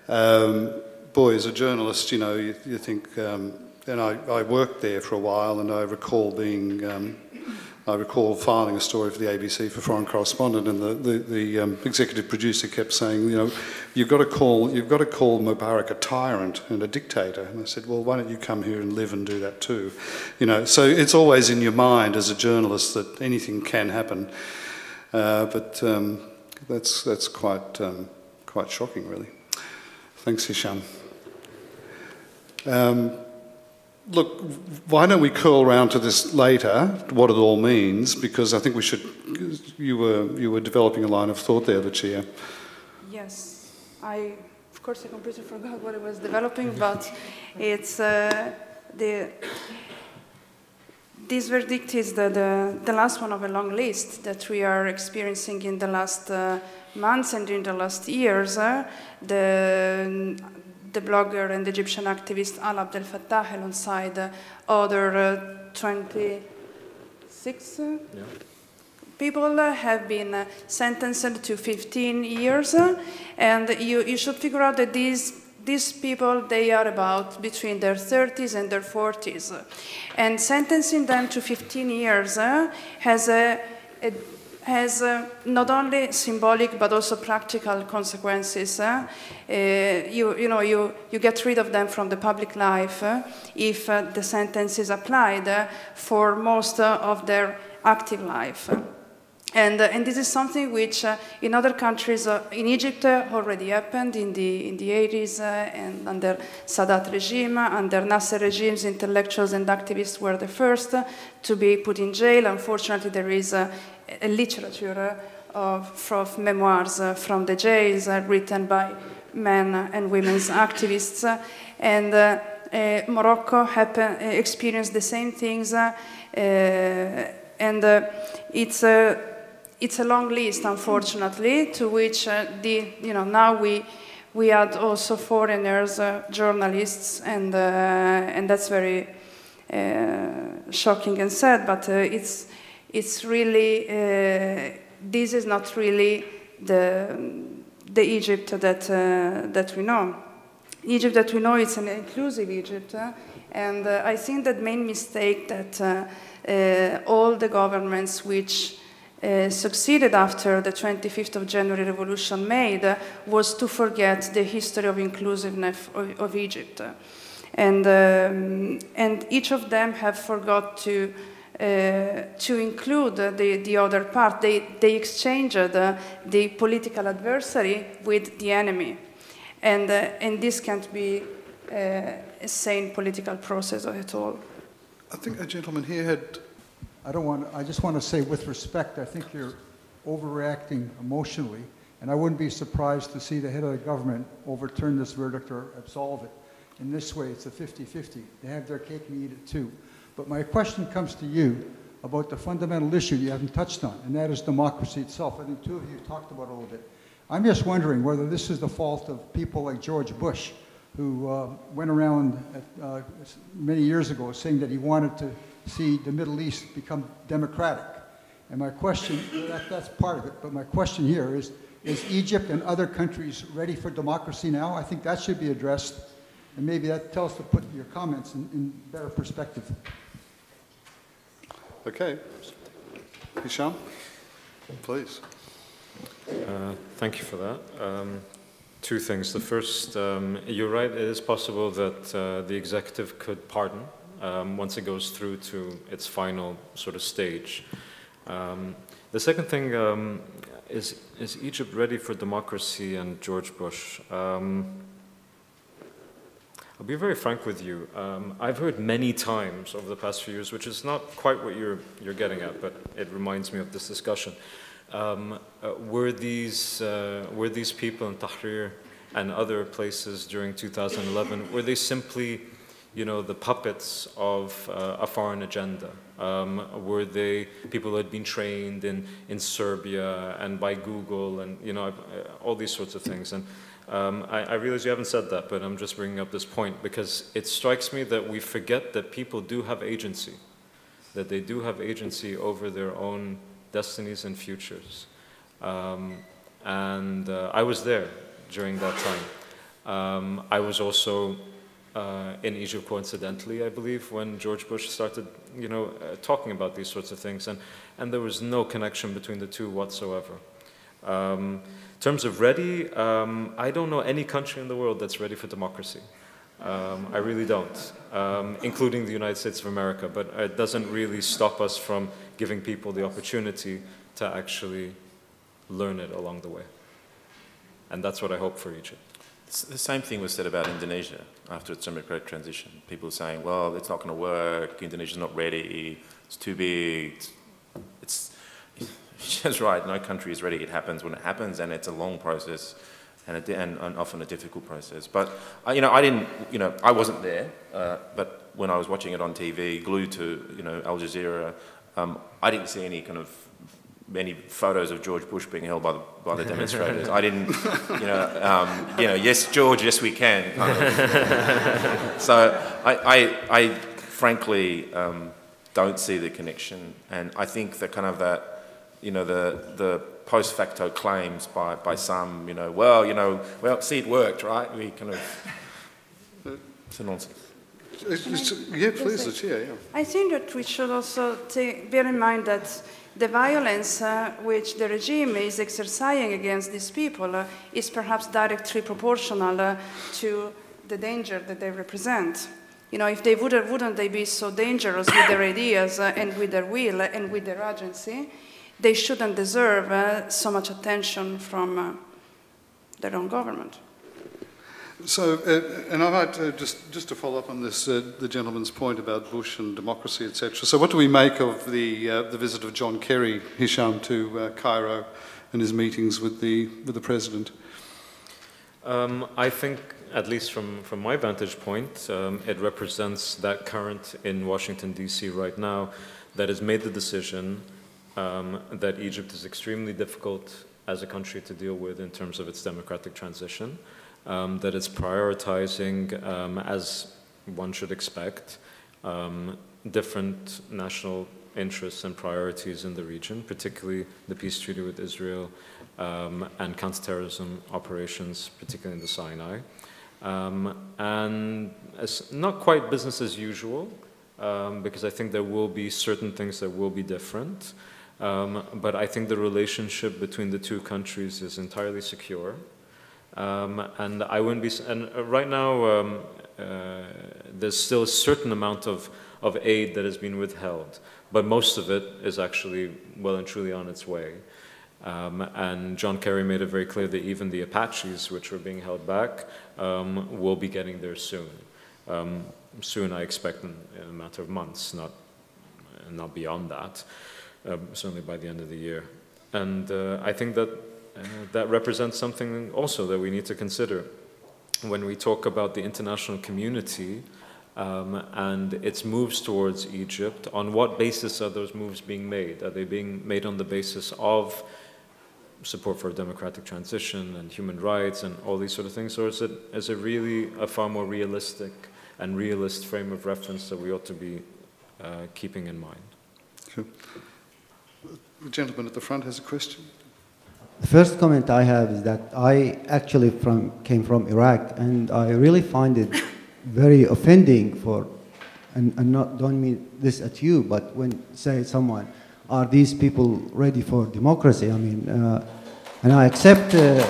Um, boy, as a journalist, you know, you, you think, um, and I, I worked there for a while, and I recall being, um, I recall filing a story for the ABC for Foreign Correspondent, and the, the, the um, executive producer kept saying, you know, you've got to call, you've got to call Mubarak a tyrant and a dictator. And I said, well, why don't you come here and live and do that too? You know, so it's always in your mind as a journalist that anything can happen, uh, but um, that's that's quite um, quite shocking, really. Thanks, Hisham. Um, look, why don't we curl around to this later, what it all means, because I think we should. You were you were developing a line of thought there, Lucia. Yes, I, of course, I completely forgot what I was developing, but it's uh, the. This verdict is the, the, the, last one of a long list that we are experiencing in the last uh, months and in the last years. Uh, the, the blogger and Egyptian activist Alaa Abd El-Fattah, alongside uh, other uh, 26 uh, yeah. people, uh, have been sentenced to 15 years. and you, you should figure out that these these people they are about between their 30s and their 40s and sentencing them to 15 years uh, has a, a has uh, not only symbolic but also practical consequences. Uh, you, you, know, you, you get rid of them from the public life uh, if uh, the sentence is applied uh, for most of their active life. And, uh, and, this is something which uh, in other countries, uh, in Egypt, already happened in the, in the 80s and under Sadat regime, under Nasser regimes, intellectuals and activists were the first to be put in jail. Unfortunately, there is a literature of, of memoirs from the jails written by men and women's [LAUGHS] activists. And uh, Morocco happen, experienced the same things. Uh, and uh, it's it's a long list, unfortunately, to which uh, the, you know, now we, we add also foreigners, uh, journalists, and, uh, and that's very uh, shocking and sad, but uh, it's, it's really, this is not really the, the Egypt that, that we know. Egypt that we know is an inclusive Egypt, and I think that main mistake that all the governments which uh, succeeded after the 25th of January revolution made uh, was to forget the history of inclusiveness of, of Egypt. And, um, and each of them have forgot to, uh, to include the, the other part. They, they exchanged uh, the political adversary with the enemy. And, uh, and this can't be a sane political process at all. I think a gentleman here had I don't want, I just want to say with respect, I think you're overreacting emotionally, and I wouldn't be surprised to see the head of the government overturn this verdict or absolve it. In this way, it's a 50-50. They have their cake and eat it too. But my question comes to you about the fundamental issue you haven't touched on, and that is democracy itself. I think two of you talked about it a little bit. I'm just wondering whether this is the fault of people like George Bush, who uh, went around at, uh, many years ago saying that he wanted to see the Middle East become democratic. And my question, that, that's part of it, but my question here is, is Egypt and other countries ready for democracy now? I think that should be addressed, and maybe that tells to put your comments in, in better perspective. Okay. Hisham, please. Uh, thank you for that. Um, two things. The first, um, you're right, it is possible that uh, the executive could pardon um, once it goes through to its final sort of stage. Um, the second thing um, is, is Egypt ready for democracy and George Bush? Um, I'll be very frank with you. Um, I've heard many times over the past few years, which is not quite what you're, you're getting at, but it reminds me of this discussion. Um, uh, were, these, uh, were these people in Tahrir and other places during 2011, were they simply you know, the puppets of uh, a foreign agenda? Um, were they people who had been trained in, in Serbia and by Google and, you know, uh, all these sorts of things? And um, I, I realize you haven't said that, but I'm just bringing up this point because it strikes me that we forget that people do have agency, that they do have agency over their own destinies and futures. Um, and uh, I was there during that time. Um, I was also uh, in Egypt coincidentally, I believe, when George Bush started, you know, uh, talking about these sorts of things, and, and there was no connection between the two whatsoever. Um, in terms of ready, um, I don't know any country in the world that's ready for democracy. Um, I really don't, um, including the United States of America, but it doesn't really stop us from giving people the opportunity to actually learn it along the way. And that's what I hope for Egypt. The same thing was said about Indonesia after its democratic transition. People saying, well, it's not going to work, Indonesia's not ready, it's too big. It's, it's [LAUGHS] right, no country is ready. It happens when it happens, and it's a long process and, a, and often a difficult process. But, uh, you know, I didn't, you know, I wasn't there, uh, but when I was watching it on TV, glued to, you know, Al Jazeera, um, I didn't see any kind of many photos of George Bush being held by the, by the [LAUGHS] demonstrators. I didn't, you know, um, you know, yes, George, yes, we can. Kind of. [LAUGHS] so I, I, I frankly um, don't see the connection, and I think that kind of that, you know, the the post facto claims by, by some, you know, well, you know, well, see, it worked, right? We kind of, it's a nonsense. Yeah, please, the chair. Yeah. I think that we should also take, bear in mind that the violence uh, which the regime is exercising against these people uh, is perhaps directly proportional uh, to the danger that they represent. You know, if they would, wouldn't they be so dangerous with their ideas uh, and with their will and with their agency, they shouldn't deserve uh, so much attention from uh, their own government. So, uh, and I might uh, just just to follow up on this, uh, the gentleman's point about Bush and democracy, etc. So, what do we make of the uh, the visit of John Kerry, Hisham, to uh, Cairo, and his meetings with the with the president? Um, I think, at least from from my vantage point, um, it represents that current in Washington D.C. right now that has made the decision um, that Egypt is extremely difficult as a country to deal with in terms of its democratic transition um, that it's prioritizing, um, as one should expect, um, different national interests and priorities in the region, particularly the peace treaty with Israel um, and counterterrorism operations, particularly in the Sinai. Um, and not quite business as usual, um, because I think there will be certain things that will be different. But I think the relationship between the two countries is entirely secure. Um, and I wouldn't be, and uh, right now um, uh, there's still a certain amount of, of aid that has been withheld, but most of it is actually well and truly on its way. Um, and John Kerry made it very clear that even the Apaches, which were being held back, um, will be getting there soon. Um, soon, I expect in, in, a matter of months, not, not beyond that, um, certainly by the end of the year. And uh, I think that uh, that represents something also that we need to consider when we talk about the international community um, and its moves towards Egypt. On what basis are those moves being made? Are they being made on the basis of support for a democratic transition and human rights and all these sort of things, or is it, is it really a far more realistic and realist frame of reference that we ought to be uh, keeping in mind? The gentleman at the front has a question. The first comment I have is that I actually from, came from Iraq, and I really find it very offending for, and, and not, don't mean this at you, but when say someone, are these people ready for democracy? I mean, uh, and I accept uh,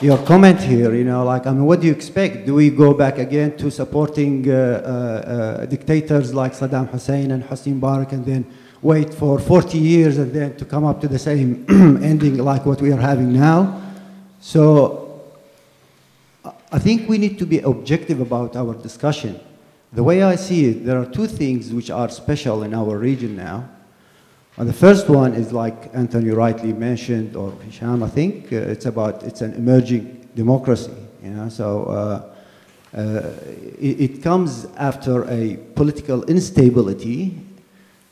your comment here, you know, like, I mean, what do you expect? Do we go back again to supporting uh, uh, uh dictators like Saddam Hussein and Hosni Mubarak and then wait for 40 years and then to come up to the same [CLEARS THROAT] ending like what we are having now. So I think we need to be objective about our discussion. The way I see it, there are two things which are special in our region now. And the first one is like Anthony rightly mentioned, or Hisham, I think, uh, it's about, it's an emerging democracy, you know, so uh, uh, it, it comes after a political instability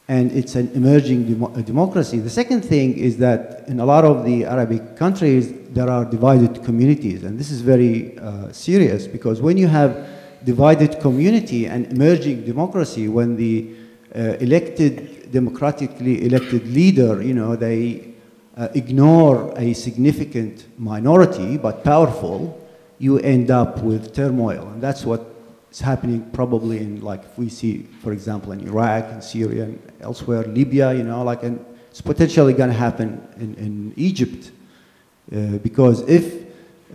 and it's an emerging demo- democracy. The second thing is that in a lot of the Arabic countries, there are divided communities, and this is very uh, serious because when you have divided community and emerging democracy, when the uh, elected, democratically elected leader, you know, they uh, ignore a significant minority but powerful, you end up with turmoil, and that's what it's happening probably in like if we see, for example, in Iraq and Syria and elsewhere, Libya, you know, like and it's potentially going to happen in, in Egypt uh, because if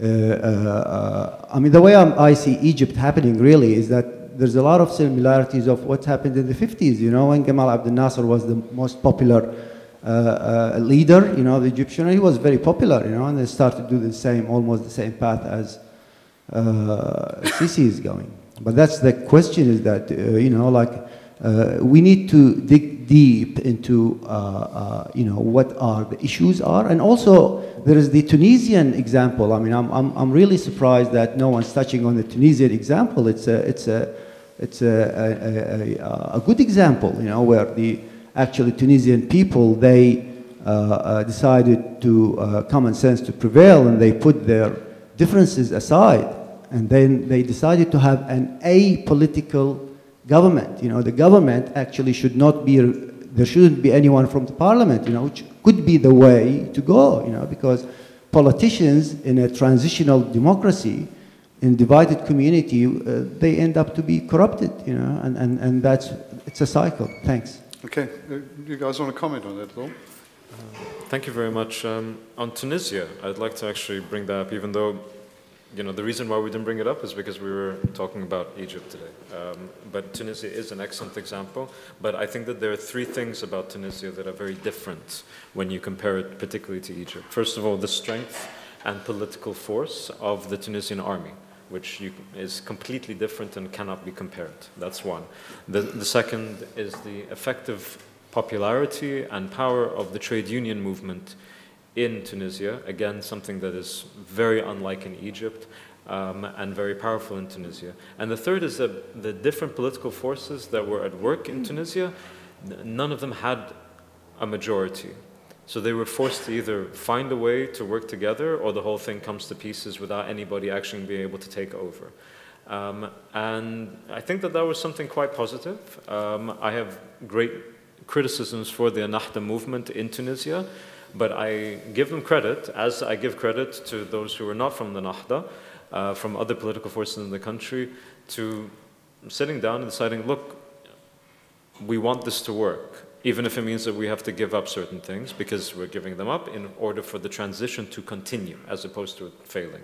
uh, uh, uh, I mean the way I'm, i see Egypt happening really is that there's a lot of similarities of what happened in the 50s. You know, when Gamal Abdel Nasser was the most popular uh, uh, leader, you know, the Egyptian, he was very popular, you know, and they started to do the same, almost the same path as Sisi is going. But that's the question is that, uh, you know, like uh, we need to dig deep into, uh, you know, what are the issues are. And also there is the Tunisian example. I mean, I'm, I'm, I'm really surprised that no one's touching on the Tunisian example. It's a, it's a, it's a, a, a, a good example, you know, where the actually Tunisian people, they uh, uh, decided to uh, common sense to prevail and they put their differences aside and then they decided to have an apolitical government. You know, the government actually should not be, there shouldn't be anyone from the parliament, you know, which could be the way to go, you know, because politicians in a transitional democracy, in divided community, uh, they end up to be corrupted, you know, and, and, and that's, it's a cycle. Thanks. Okay, uh, you guys want to comment on that at all? Uh, thank you very much. Um, on Tunisia, I'd like to actually bring that up, even though you know, the reason why we didn't bring it up is because we were talking about Egypt today. Um, but Tunisia is an excellent example. But I think that there are three things about Tunisia that are very different when you compare it particularly to Egypt. First of all, the strength and political force of the Tunisian army, which you, is completely different and cannot be compared. That's one. The, the second is the effective popularity and power of the trade union movement in Tunisia, again, something that is very unlike in Egypt um, and very powerful in Tunisia. And the third is that the different political forces that were at work in Tunisia, none of them had a majority. So they were forced to either find a way to work together or the whole thing comes to pieces without anybody actually being able to take over. Um, and I think that that was something quite positive. Um, I have great criticisms for the Ennahda movement in Tunisia. But I give them credit, as I give credit to those who are not from the Nahda, uh, from other political forces in the country, to sitting down and deciding, look, we want this to work, even if it means that we have to give up certain things, because we're giving them up in order for the transition to continue, as opposed to failing.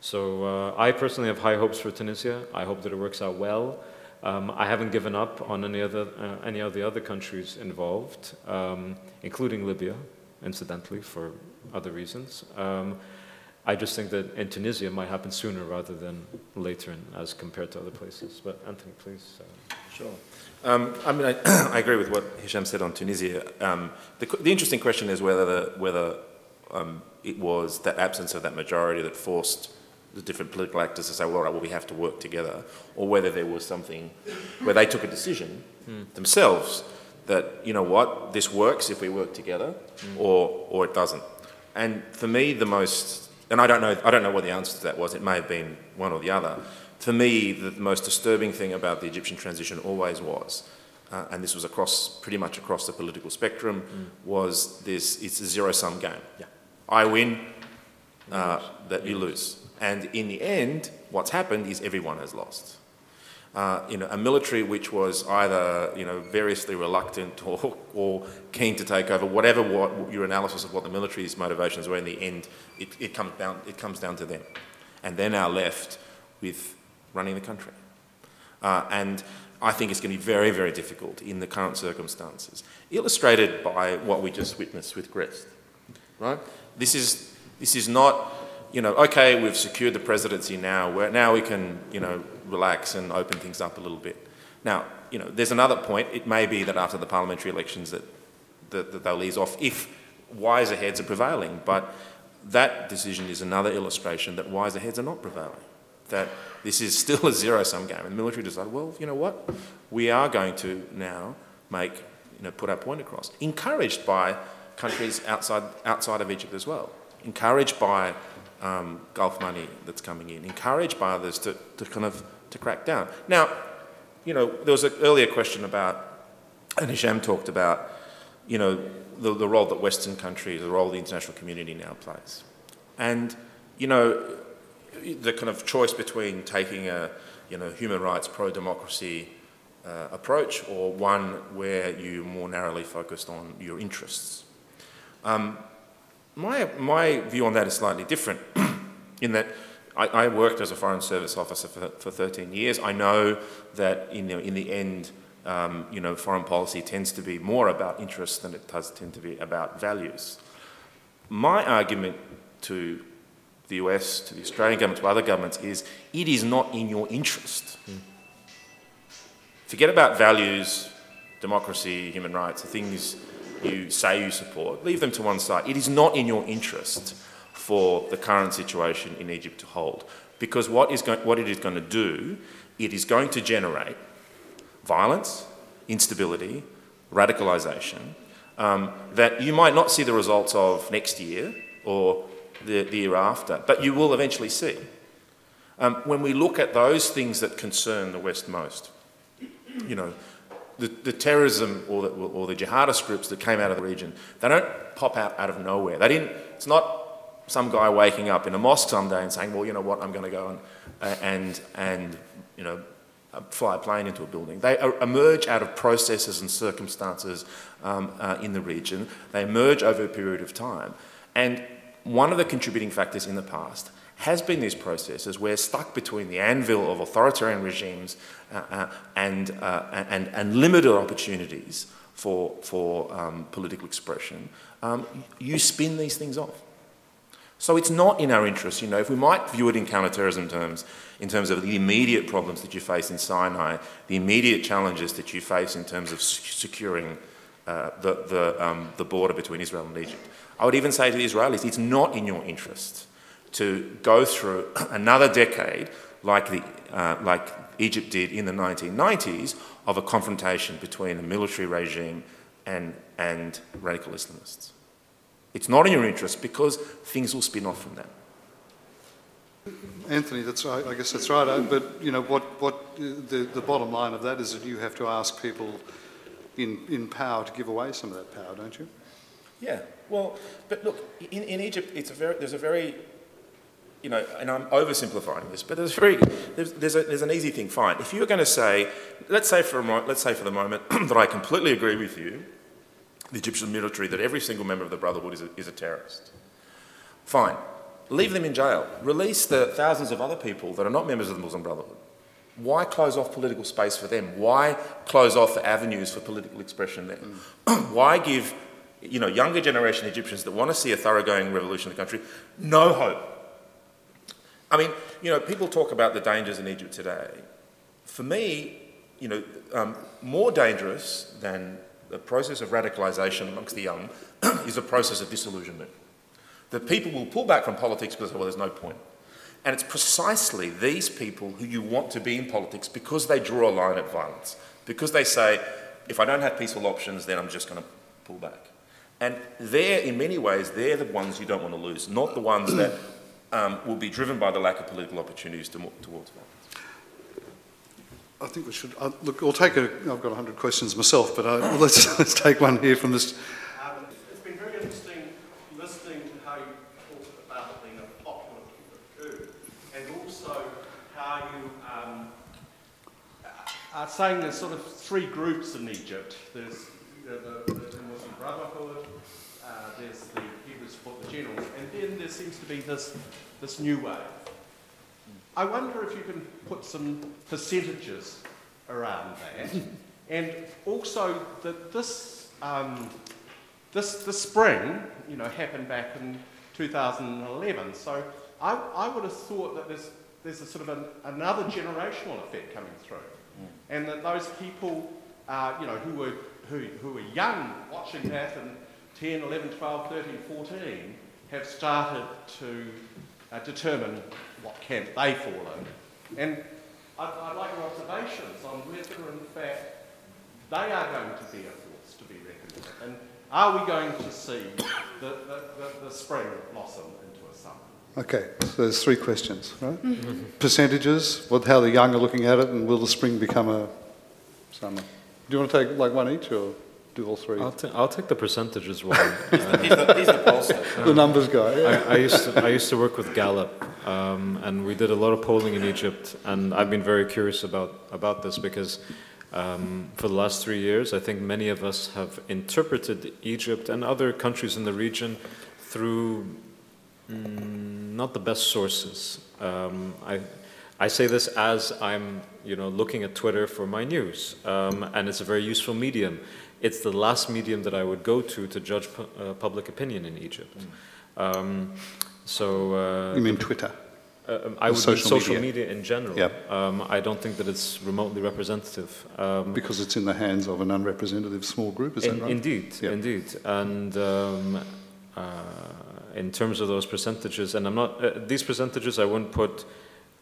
So uh, I personally have high hopes for Tunisia. I hope that it works out well. Um, I haven't given up on any, other, uh, any of the other countries involved, um, including Libya incidentally, for other reasons. Um, I just think that in Tunisia might happen sooner rather than later in, as compared to other places. But Anthony, please. Uh. Sure. Um, I mean, I, [COUGHS] I, agree with what Hisham said on Tunisia. Um, the, the, interesting question is whether, the, whether um, it was that absence of that majority that forced the different political actors to say, well, all right, well, we have to work together, or whether there was something where they took a decision hmm. themselves that, you know what, this works if we work together mm. or, or it doesn't. And for me, the most, and I don't, know, I don't know what the answer to that was, it may have been one or the other. For me, the most disturbing thing about the Egyptian transition always was, uh, and this was across pretty much across the political spectrum, mm. was this it's a zero sum game. Yeah. I win, uh, that you lose. And in the end, what's happened is everyone has lost uh, you know, a military which was either you know, variously reluctant or, or keen to take over, whatever what, your analysis of what the military's motivations were in the end, it, it, comes down, it comes down to them. And they're now left with running the country. Uh, and I think it's going to be very, very difficult in the current circumstances, illustrated by what we just witnessed with Greste. Right? This is, this is not, you know, okay, we've secured the presidency now, where now we can, you know, relax and open things up a little bit. Now, you know, there's another point. It may be that after the parliamentary elections that, that, that they'll ease off if wiser heads are prevailing, but that decision is another illustration that wiser heads are not prevailing. that this is still a zero-sum game. And the military decided, well, you know what? We are going to now make, you know, put our point across. Encouraged by countries outside, outside of Egypt as well. Encouraged by um, Gulf money that's coming in. Encouraged by others to, to kind of to crack down. Now, you know, there was an earlier question about, and Hisham talked about, you know, the, the role that Western countries, the role the international community now plays. And, you know, the kind of choice between taking a, you know, human rights, pro-democracy uh, approach or one where you more narrowly focused on your interests. Um, my, my view on that is slightly different [CLEARS THROAT] in that I, I, worked as a Foreign Service officer for, for 13 years. I know that in, in the end, um, you know, foreign policy tends to be more about interests than it does tend to be about values. My argument to the US, to the Australian government, to other governments is it is not in your interest. Mm. Forget about values, democracy, human rights, the things you say you support, leave them to one side. It is not in your interest for the current situation in Egypt to hold. Because what, is what it is going to do, it is going to generate violence, instability, radicalisation, um, that you might not see the results of next year or the, the year after, but you will eventually see. Um, when we look at those things that concern the West most, you know, the, the terrorism or the, or the jihadist groups that came out of the region, they don't pop out out of nowhere. They didn't, it's not some guy waking up in a mosque someday and saying, well, you know what, I'm going to go and, uh, and, and you know, uh, fly a plane into a building. They emerge out of processes and circumstances um, uh, in the region. They emerge over a period of time. And one of the contributing factors in the past has been these processes where stuck between the anvil of authoritarian regimes uh, uh, and, uh, and, and limited opportunities for, for um, political expression, um, you spin these things off. So it's not in our interest, you know, if we might view it in counterterrorism terms, in terms of the immediate problems that you face in Sinai, the immediate challenges that you face in terms of securing uh, the, the, um, the border between Israel and Egypt. I would even say to the Israelis, it's not in your interest to go through [CLEARS THROAT] another decade like, the, uh, like Egypt did in the 1990s of a confrontation between a military regime and, and radical Islamists. It's not in your interest because things will spin off from that. Anthony, that's right. I guess that's right. Uh, but you know what? What the, the bottom line of that is that you have to ask people in, in power to give away some of that power, don't you? Yeah. Well, but look, in, in Egypt, it's a very, there's a very, you know, and I'm oversimplifying this, but there's very, there's, there's, a, there's an easy thing. Fine. If you're going to say, let's say for a let's say for the moment [CLEARS THROAT] that I completely agree with you, the Egyptian military, that every single member of the Brotherhood is a, is a terrorist. Fine. Leave them in jail. Release the thousands of other people that are not members of the Muslim Brotherhood. Why close off political space for them? Why close off the avenues for political expression there? Mm. [CLEARS THROAT] Why give you know, younger generation Egyptians that want to see a thoroughgoing revolution in the country, no hope. I mean, you know, people talk about the dangers in Egypt today. For me, you know, um, more dangerous than the process of radicalisation amongst the young [CLEARS THROAT] is a process of disillusionment. That people will pull back from politics because, well, there's no point. And it's precisely these people who you want to be in politics because they draw a line at violence, because they say, if I don't have peaceful options, then I'm just going to pull back. And they're, in many ways, they're the ones you don't want to lose, not the ones that um, will be driven by the lack of political opportunities to, towards violence. I think we should uh, look. I'll take a. I've got hundred questions myself, but uh, [LAUGHS] let's let's take one here from this. Um, it's been very interesting listening to how you talk about being a popular coup, and also how you um, are saying there's sort of three groups in Egypt. There's the, the, the Muslim Brotherhood, uh, there's the people who support the generals, and then there seems to be this, this new wave. I wonder if you can put some percentages around that, [LAUGHS] and also that this, um, this, this spring, you know, happened back in 2011. So I, I would have thought that there's, there's a sort of an, another generational effect coming through, mm. and that those people, uh, you know, who were who, who are young watching that and 10, 11, 12, 13, 14 have started to uh, determine what camp they fall in. And I'd, I'd like your observations on whether, in fact, they are going to be a force to be reckoned with. And are we going to see the, the, the, the spring blossom into a summer? Okay, so there's three questions, right? [LAUGHS] Percentages, what, how the young are looking at it, and will the spring become a summer? Do you want to take like one each or do all 3 I'll, ta- I'll take the percentages one. [LAUGHS] He's the, he's the pollster. the numbers guy, yeah. I, I used to I used to work with Gallup, um, and we did a lot of polling in Egypt, and I've been very curious about about this because um, for the last three years, I think many of us have interpreted Egypt and other countries in the region through mm, not the best sources. Um, I I say this as I'm you know looking at Twitter for my news, um, and it's a very useful medium. It's the last medium that I would go to to judge pu- uh, public opinion in Egypt. Um, so uh, You mean Twitter? uh, um, I would social social, social media. media. in general. Yeah. Um, I don't think that it's remotely representative. Um, Because it's in the hands of an unrepresentative small group, is in- that right? Indeed, Yeah. indeed. And um, uh, in terms of those percentages, and I'm not, uh, these percentages I wouldn't put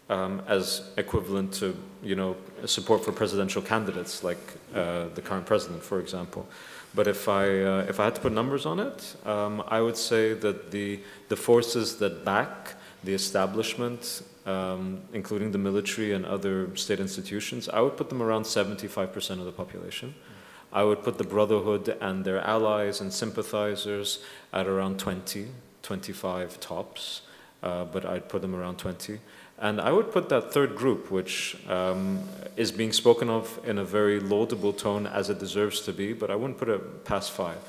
um, as equivalent to, you know, support for presidential candidates like uh, the current president, for example. But if I, uh, if I had to put numbers on it, um, I would say that the, the forces that back the establishment, um, including the military and other state institutions, I would put them around 75% of the population. I would put the Brotherhood and their allies and sympathizers at around 20, 25 tops, uh, but I'd put them around 20. And I would put that third group, which um, is being spoken of in a very laudable tone as it deserves to be, but I wouldn't put it past five.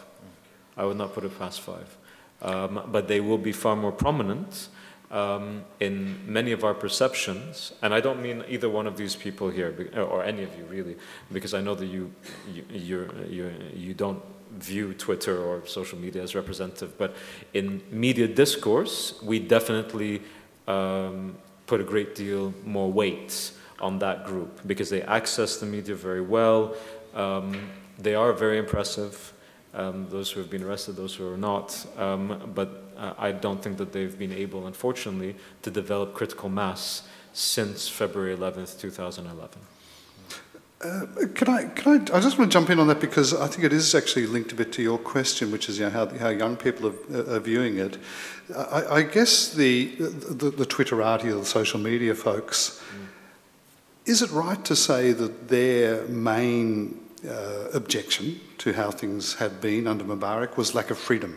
I would not put it past five. Um, but they will be far more prominent um, in many of our perceptions. And I don't mean either one of these people here, or any of you really, because I know that you, you, you're, you're, you don't view Twitter or social media as representative. But in media discourse, we definitely um, put a great deal more weight on that group because they access the media very well. Um, they are very impressive um, those who have been arrested, those who are not. Um, but uh, I don't think that they've been able, unfortunately, to develop critical mass since February 11th, 2011. Uh, Can I, can I, I just want to jump in on that because I think it is actually linked a bit to your question, which is you know, how, how young people are, are viewing it. I, I guess the, the, the Twitterati or the social media folks, is it right to say that their main uh, objection to how things had been under Mubarak was lack of freedom?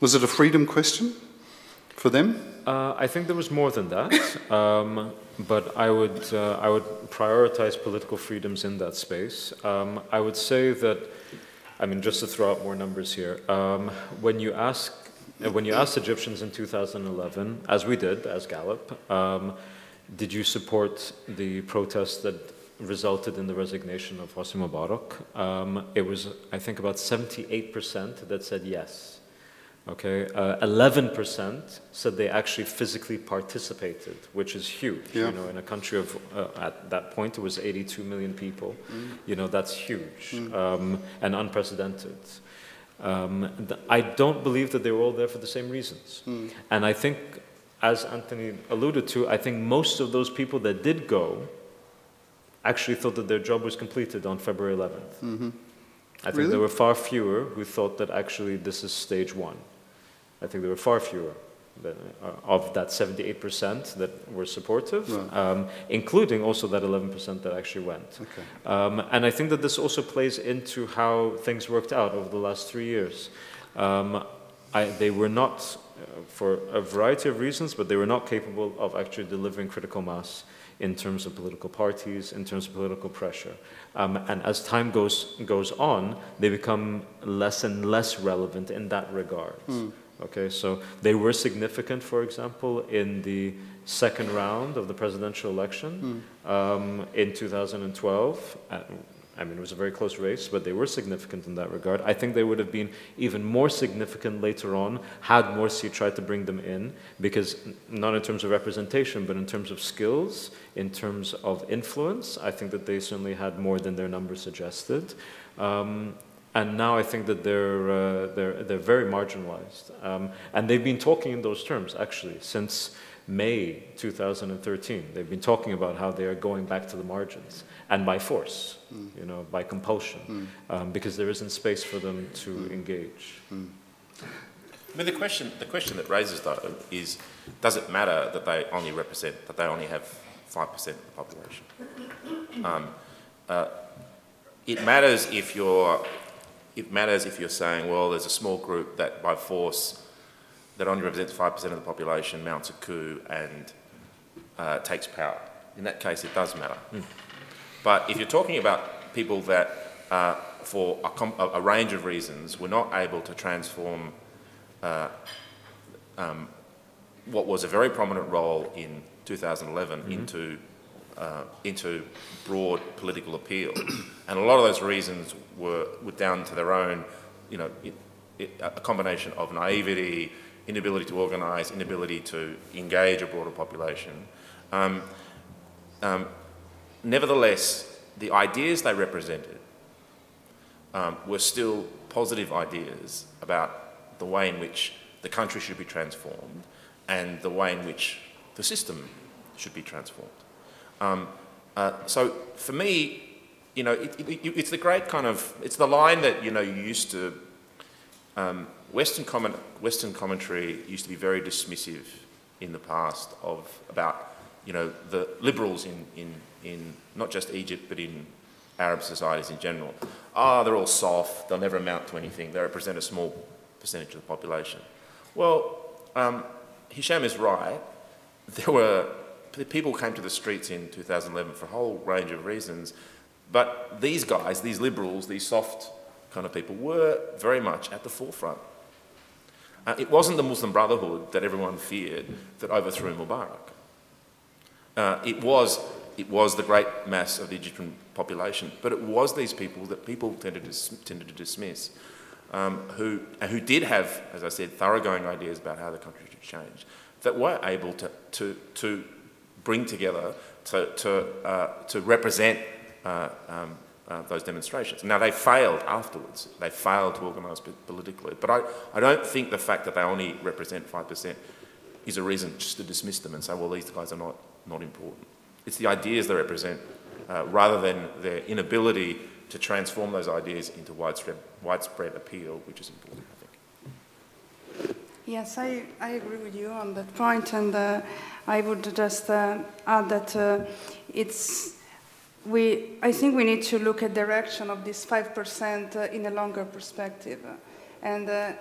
Was it a freedom question for them? Uh, I think there was more than that, um, but I would uh, I would prioritize political freedoms in that space. Um, I would say that, I mean, just to throw out more numbers here, um, when you ask uh, when you asked Egyptians in 2011, as we did as Gallup, um, did you support the protests that resulted in the resignation of Hosni Mubarak? Um, it was, I think, about 78% that said yes. Okay, uh, 11% said they actually physically participated, which is huge. Yeah. You know, in a country of, uh, at that point, it was 82 million people. You know, that's huge um, and unprecedented. Um, I don't believe that they were all there for the same reasons. And I think, as Anthony alluded to, I think most of those people that did go actually thought that their job was completed on February 11th. I think Really? there were far fewer who thought that actually this is stage one. I think there were far fewer than, uh, of that 78% that were supportive, Right. um, including also that 11% that actually went. Okay. Um, and I think that this also plays into how things worked out over the last three years. Um, I, they were not, uh, for a variety of reasons, but they were not capable of actually delivering critical mass in terms of political parties, in terms of political pressure. Um, and as time goes, goes on, they become less and less relevant in that regard. Okay, so they were significant, for example, in the second round of the presidential election um, in 2012. Uh, I mean, it was a very close race, but they were significant in that regard. I think they would have been even more significant later on had Morsi tried to bring them in, because not in terms of representation, but in terms of skills, in terms of influence, I think that they certainly had more than their numbers suggested. Um, and now I think that they're, uh, they're, they're very marginalized. Um, and they've been talking in those terms, actually, since May 2013. They've been talking about how they are going back to the margins and by force, you know, by compulsion, um, because there isn't space for them to engage. I mean, the question, the question that raises though is, does it matter that they only represent, that they only have 5% of the population? Um, uh, it matters if you're, it matters if you're saying, well, there's a small group that by force, that only represents 5% of the population, mounts a coup and uh, takes power. In that case, it does matter. But if you're talking about people that, uh, for a, com- a, range of reasons, were not able to transform uh, um, what was a very prominent role in 2011 into, uh, into broad political appeal. [CLEARS THROAT] and a lot of those reasons were, were down to their own, you know, it, it, a combination of naivety, inability to organise, inability to engage a broader population. Um, um, nevertheless, the ideas they represented um, were still positive ideas about the way in which the country should be transformed and the way in which the system should be transformed. Um, uh, so for me, you know, it, it, it's the great kind of, it's the line that, you know, you used to, um, Western, comment, Western commentary used to be very dismissive in the past of, about, you know, the liberals in, in, in not just Egypt, but in Arab societies in general. Ah, they're all soft, they'll never amount to anything, they represent a small percentage of the population. Well, um, Hisham is right. There were people came to the streets in 2011 for a whole range of reasons, but these guys, these liberals, these soft kind of people, were very much at the forefront. Uh, it wasn't the Muslim Brotherhood that everyone feared that overthrew Mubarak. Uh, it was it was the great mass of the Egyptian population, but it was these people that people tended to, tended to dismiss, um, who, who did have, as I said, thoroughgoing ideas about how the country should change, that were able to, to, to bring together, to, to, uh, to represent uh, um, uh, those demonstrations. Now, they failed afterwards. They failed to organise politically. But I, I don't think the fact that they only represent 5% is a reason just to dismiss them and say, well, these guys are not, not important. It's the ideas they represent uh, rather than their inability to transform those ideas into widespread, widespread appeal, which is important, I think. Yes, I, I agree with you on that point, and uh, I would just uh, add that uh, it's we. I think we need to look at the direction of this five percent uh, in a longer perspective, and uh,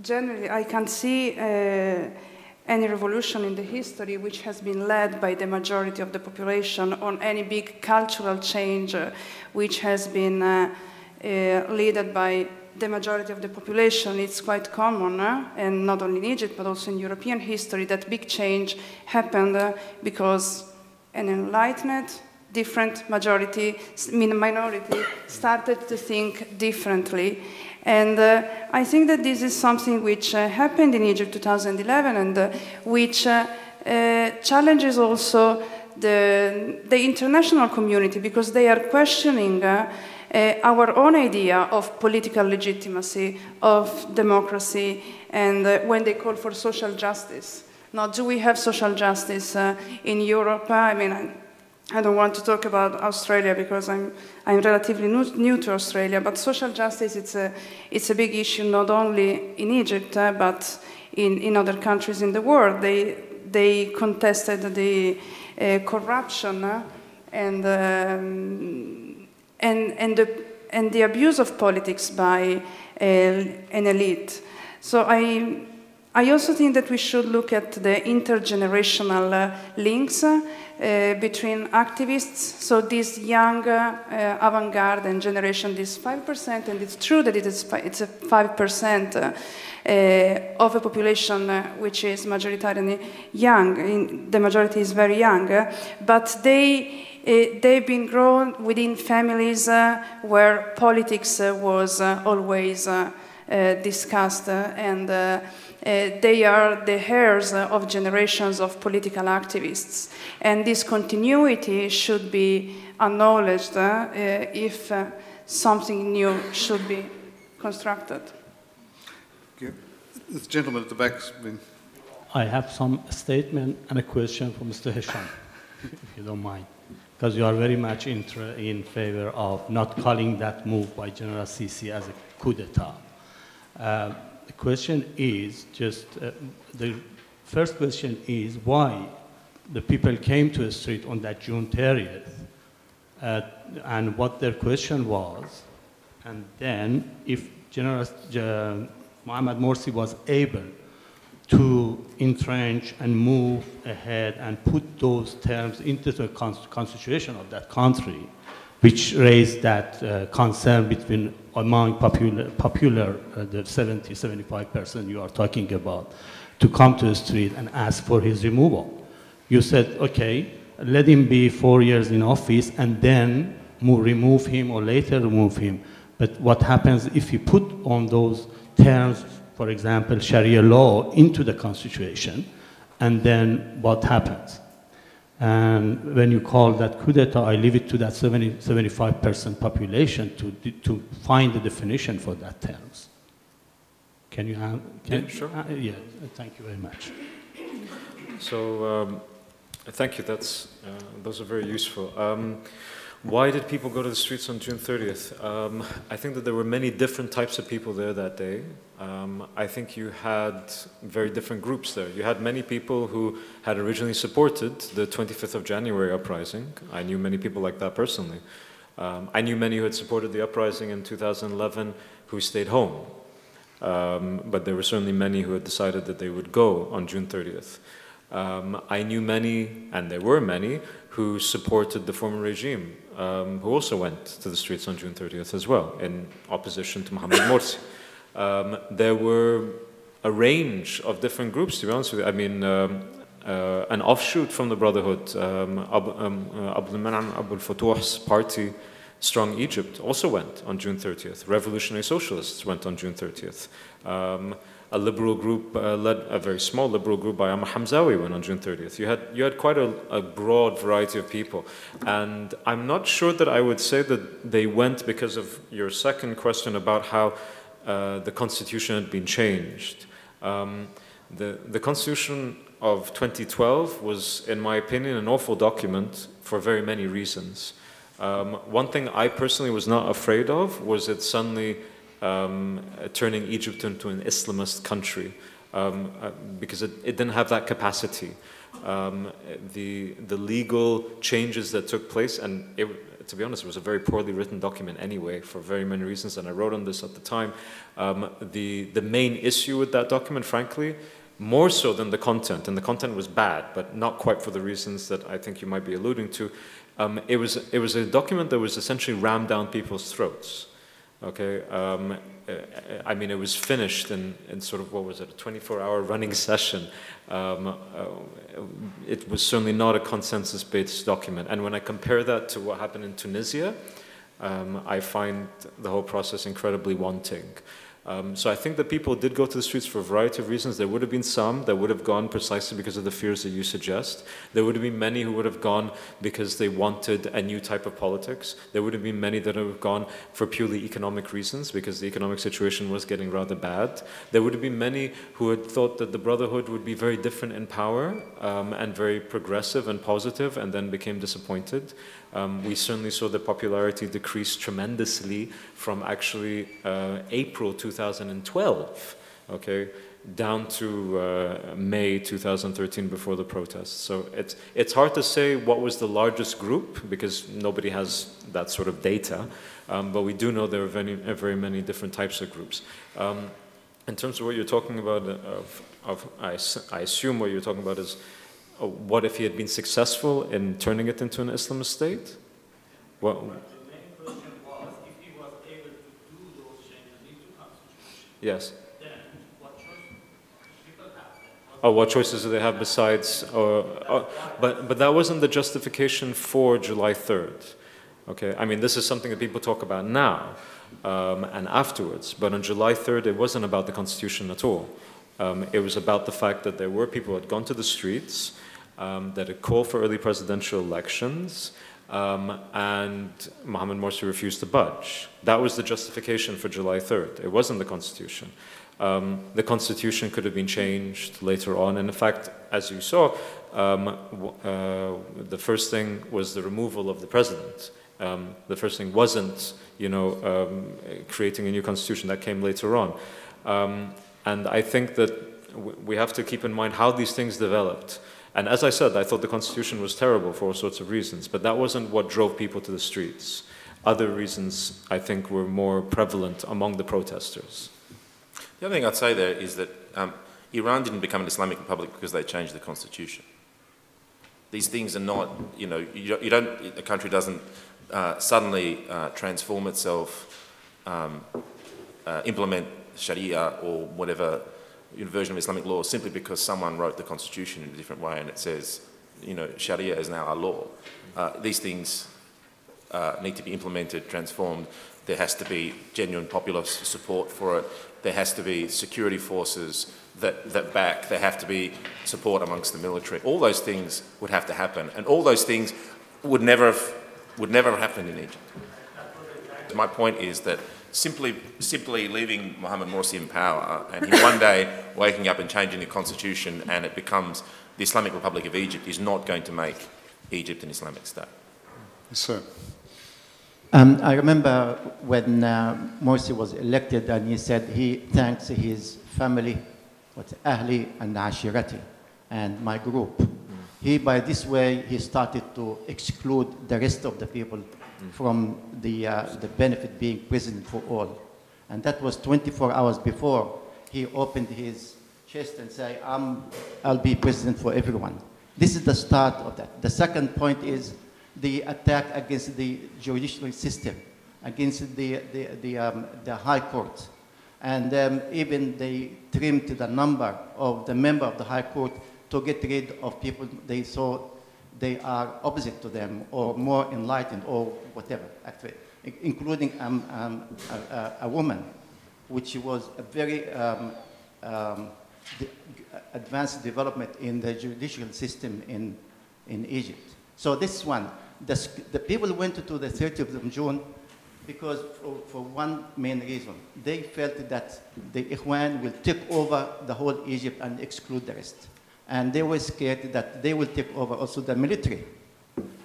generally, I can see uh, any revolution in the history which has been led by the majority of the population on any big cultural change which has been uh, led by the majority of the population. It's quite common, uh, and not only in Egypt but also in European history, that big change happened uh, because an enlightened, different majority, minority started to think differently and uh, I think that this is something which happened in Egypt 2011 and which challenges also the, the international community because they are questioning uh, our own idea of political legitimacy, of democracy, and when they call for social justice. Now, do we have social justice in Europe? I mean, I don't want to talk about Australia because I'm, I'm relatively new, new, to Australia, but social justice, it's a, it's a big issue not only in Egypt, uh, but in, in other countries in the world. They, they contested the uh, corruption uh, and, um, and, and, the, and the abuse of politics by uh, an elite. So I, I also think that we should look at the intergenerational uh, links uh, between activists. So this young uh, avant-garde and generation, this 5%, and it's true that it is it's a 5% uh, uh, of a population which is majoritarily young. In, the majority is very young, but they Eh, they've been grown within families eh, where politics eh, was always discussed and uh, they are the heirs of generations of political activists. And this continuity should be acknowledged uh, if uh, something new should be constructed. This gentleman at the back's been. I have some statement and a question for Mr. Hisham, if you don't mind. Because you are very much inter- in favor of not calling that move by General Sisi as a coup d'etat. Uh, the question is just uh, the first question is why the people came to the street on that June 30th uh, and what their question was, and then if General uh, Mohamed Morsi was able to entrench and move ahead and put those terms into the constitution of that country, which raised that uh, concern between among popular, popular uh, the 70, 75 percent you are talking about, to come to the street and ask for his removal. You said, okay, let him be four years in office and then move, remove him or later remove him. But what happens if you put on those terms for example, Sharia law into the constitution, and then what happens? And when you call that coup d'etat, I leave it to that 70, 75% population to, to find the definition for that terms. Can you? Can, yeah, sure. Uh, yeah, thank you very much. So, um, thank you. That's uh, those are very useful. Um, why did people go to the streets on June 30th? Um, I think that there were many different types of people there that day. Um, I think you had very different groups there. You had many people who had originally supported the 25th of January uprising. I knew many people like that personally. Um, I knew many who had supported the uprising in 2011 who stayed home. Um, but there were certainly many who had decided that they would go on June 30th. Um, I knew many, and there were many, who supported the former regime um, who also went to the streets on June 30th as well, in opposition to Mohamed Morsi. Um, there were a range of different groups, to be honest with you. I mean, um, uh, an offshoot from the Brotherhood, um, Ab- um, uh, Abdel Moneim Abdul party, Strong Egypt, also went on June 30th. Revolutionary Socialists went on June 30th. A liberal group uh, led a very small liberal group by Amr Hamzawy went on June 30th. You had you had quite a, a, broad variety of people, and I'm not sure that I would say that they went because of your second question about how uh, the constitution had been changed. Um, the the constitution of 2012 was, in my opinion, an awful document for very many reasons. Um, one thing I personally was not afraid of was it suddenly um, turning Egypt into an Islamist country um, uh, because it, it, didn't have that capacity. Um, the, the legal changes that took place, and it, to be honest, it was a very poorly written document anyway, for very many reasons, and I wrote on this at the time. Um, the, the main issue with that document, frankly, more so than the content, and the content was bad, but not quite for the reasons that I think you might be alluding to. Um, it, was, it was a document that was essentially rammed down people's throats. Okay, um, I mean, it was finished in, in sort of what was it, a 24 hour running [LAUGHS] session. Um, uh, it was certainly not a consensus based document. And when I compare that to what happened in Tunisia, um, I find the whole process incredibly wanting. Um, so I think that people did go to the streets for a variety of reasons. There would have been some that would have gone precisely because of the fears that you suggest. There would have been many who would have gone because they wanted a new type of politics. There would have been many that would have gone for purely economic reasons because the economic situation was getting rather bad. There would have been many who had thought that the Brotherhood would be very different in power um, and very progressive and positive and then became disappointed. Um, we certainly saw the popularity decrease tremendously from actually uh, April 2012, okay, down to uh, May 2013 before the protests. So it's, it's hard to say what was the largest group because nobody has that sort of data, um, but we do know there are very, very many different types of groups. Um, in terms of what you're talking about, uh, of, of I, I assume what you're talking about is what if he had been successful in turning it into an Islamist state? Well, Yes. Oh, what choices do they have besides? Uh, uh, but but that wasn't the justification for July 3rd. Okay, I mean this is something that people talk about now um, and afterwards. But on July 3rd, it wasn't about the constitution at all. Um, it was about the fact that there were people who had gone to the streets um, that had called for early presidential elections, um, and Mohamed Morsi refused to budge. That was the justification for July 3rd. It wasn't the constitution. Um, the constitution could have been changed later on. And in fact, as you saw, um, uh, the first thing was the removal of the president. Um, the first thing wasn't, you know, um, creating a new constitution. That came later on. And I think that we have to keep in mind how these things developed. And as I said, I thought the constitution was terrible for all sorts of reasons, but that wasn't what drove people to the streets. Other reasons, I think, were more prevalent among the protesters. The other thing I'd say there is that um, Iran didn't become an Islamic republic because they changed the constitution. These things are not, you know, you don't, a country doesn't uh, suddenly uh, transform itself, um, uh, implement Sharia or whatever version of Islamic law simply because someone wrote the constitution in a different way and it says, you know, Sharia is now our law. Uh, these things uh, need to be implemented, transformed. There has to be genuine popular support for it. There has to be security forces that, that back. There have to be support amongst the military. All those things would have to happen, and all those things would never have, would never have happened in Egypt. My point is that simply, simply leaving Mohammed Morsi in power and him one day waking up and changing the constitution and it becomes the Islamic Republic of Egypt is not going to make Egypt an Islamic state. Yes, sir. Um, I remember when uh, Morsi was elected and he said he thanks his family, what's Ahli and Ashirati, and my group. He, by this way, he started to exclude the rest of the people from the, uh, the benefit being president for all. And that was 24 hours before he opened his chest and said, I'm, I'll be president for everyone. This is the start of that. The second point is the attack against the judicial system, against the, the, the, um, the high court. And um, even they trimmed the number of the member of the high court to get rid of people they saw they are opposite to them or more enlightened or whatever, actually, including um, um, a, a, a woman, which was a very um, um, de- advanced development in the judicial system in, in Egypt. So this one, the, the people went to the 30th of June because for, for one main reason. They felt that the Ikhwan will take over the whole Egypt and exclude the rest. And they were scared that they will take over also the military.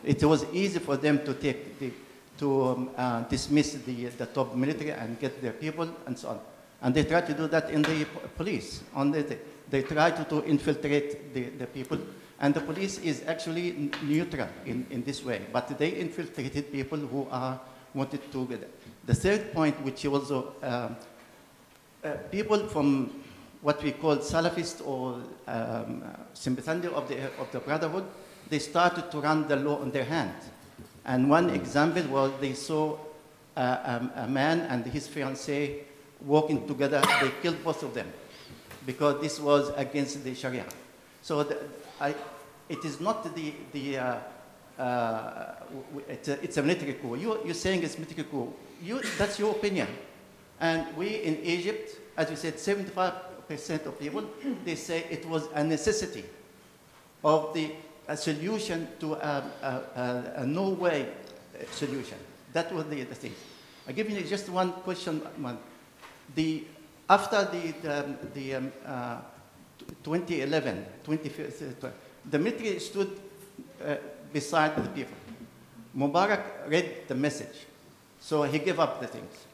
It was easy for them to take the, to um, uh, dismiss the, the top military and get their people and so on. And they tried to do that in the police. On the, they, tried to, to infiltrate the, the people. And the police is actually neutral in, in this way. But they infiltrated people who are wanted to get it. The third point, which also um, uh, people from what we call Salafist or um, sympathizer of the, of the Brotherhood, they started to run the law on their hand. And one example was they saw uh, um, a man and his fiancée walking together. They killed both of them because this was against the Sharia. So the, I, it is not the, the uh, uh, it's, a, it's a military coup. You, you're saying it's military coup. You, that's your opinion. And we in Egypt, as you said, 75% of people, they say it was a necessity of the a solution to a, a, a, a no way solution. That was the, the thing. I give you just one question. Man. The, after the, the, the um, uh, 2011, 2015, the military stood uh, beside the people. Mubarak read the message, so he gave up the things.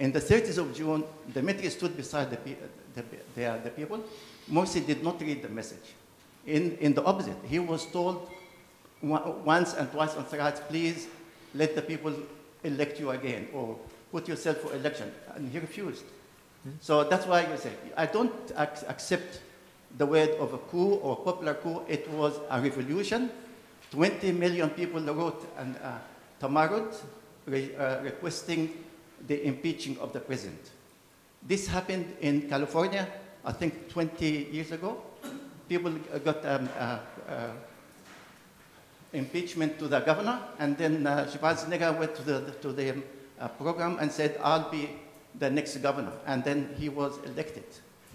In the 30th of June, military stood beside the, pe- the, the, the people. Morsi did not read the message. In, in the opposite, he was told once and twice and thrice, please let the people elect you again or put yourself for election. And he refused. So that's why you say, I don't ac- accept the word of a coup or popular coup. It was a revolution. 20 million people wrote an uh, tamarud re- uh, requesting the impeaching of the president. This happened in California, I think 20 years ago. People uh, got um, uh, uh, impeachment to the governor, and then uh, Schwarzenegger went to the, to the um, uh, program and said, I'll be the next governor, and then he was elected.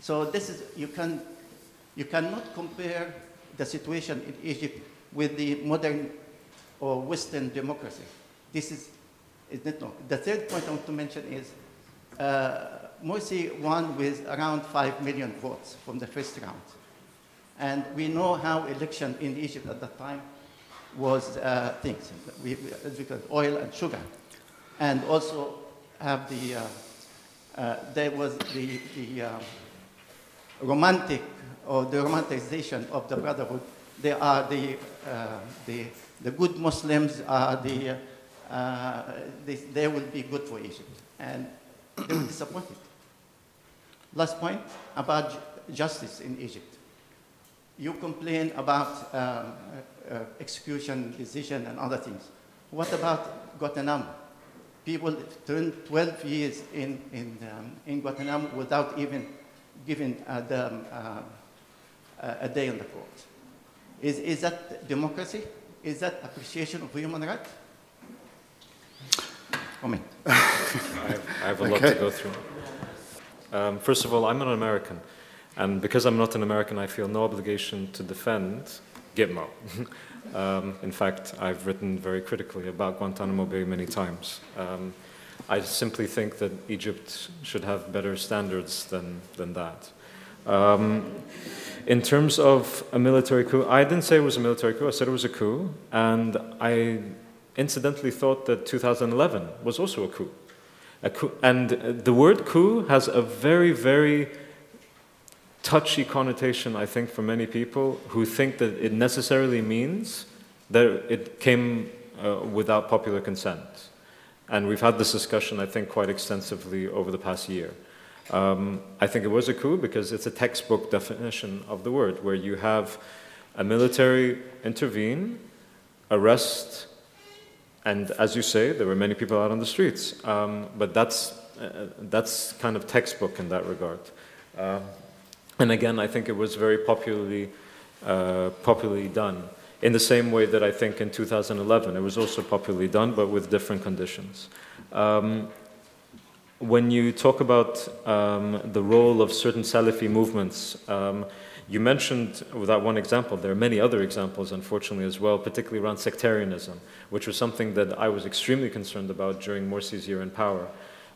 So this is, you, can, you cannot compare the situation in Egypt with the modern or Western democracy. This is, is. The third point I want to mention is uh, Morsi won with around 5 million votes from the first round. And we know how election in Egypt at that time was uh, things, we, we, we oil and sugar. And also have the, uh, uh, there was the, the uh, romantic or the romanticization of the brotherhood. They are the, uh, the, the good Muslims are the, uh, they, they will be good for Egypt. And they were disappointed. Last point about justice in Egypt. You complain about uh, uh, execution, decision, and other things. What about Guantanamo? People turned 12 years in, in, um, in Guantanamo without even giving uh, them uh, a a day in the court. Is, is that democracy? Is that appreciation of human rights? Comment. I [LAUGHS] have, I have a lot to go through. Um, first of all, I'm an American, and because I'm not an American, I feel no obligation to defend Gitmo. [LAUGHS] um, in fact, I've written very critically about Guantanamo Bay many times. Um, I simply think that Egypt should have better standards than, than that. Um, in terms of a military coup, I didn't say it was a military coup, I said it was a coup, and I incidentally thought that 2011 was also a coup. A coup and the word coup has a very, very touchy connotation, I think, for many people who think that it necessarily means that it came uh, without popular consent. And we've had this discussion, I think, quite extensively over the past year. Um, I think it was a coup because it's a textbook definition of the word, where you have a military intervene, arrest, and as you say, there were many people out on the streets. Um, but that's, uh, that's kind of textbook in that regard. Uh, and again, I think it was very popularly, uh, popularly done. In the same way that I think in 2011 it was also popularly done, but with different conditions. Um, when you talk about um, the role of certain Salafi movements, um, you mentioned with that one example, there are many other examples, unfortunately, as well, particularly around sectarianism, which was something that I was extremely concerned about during Morsi's year in power.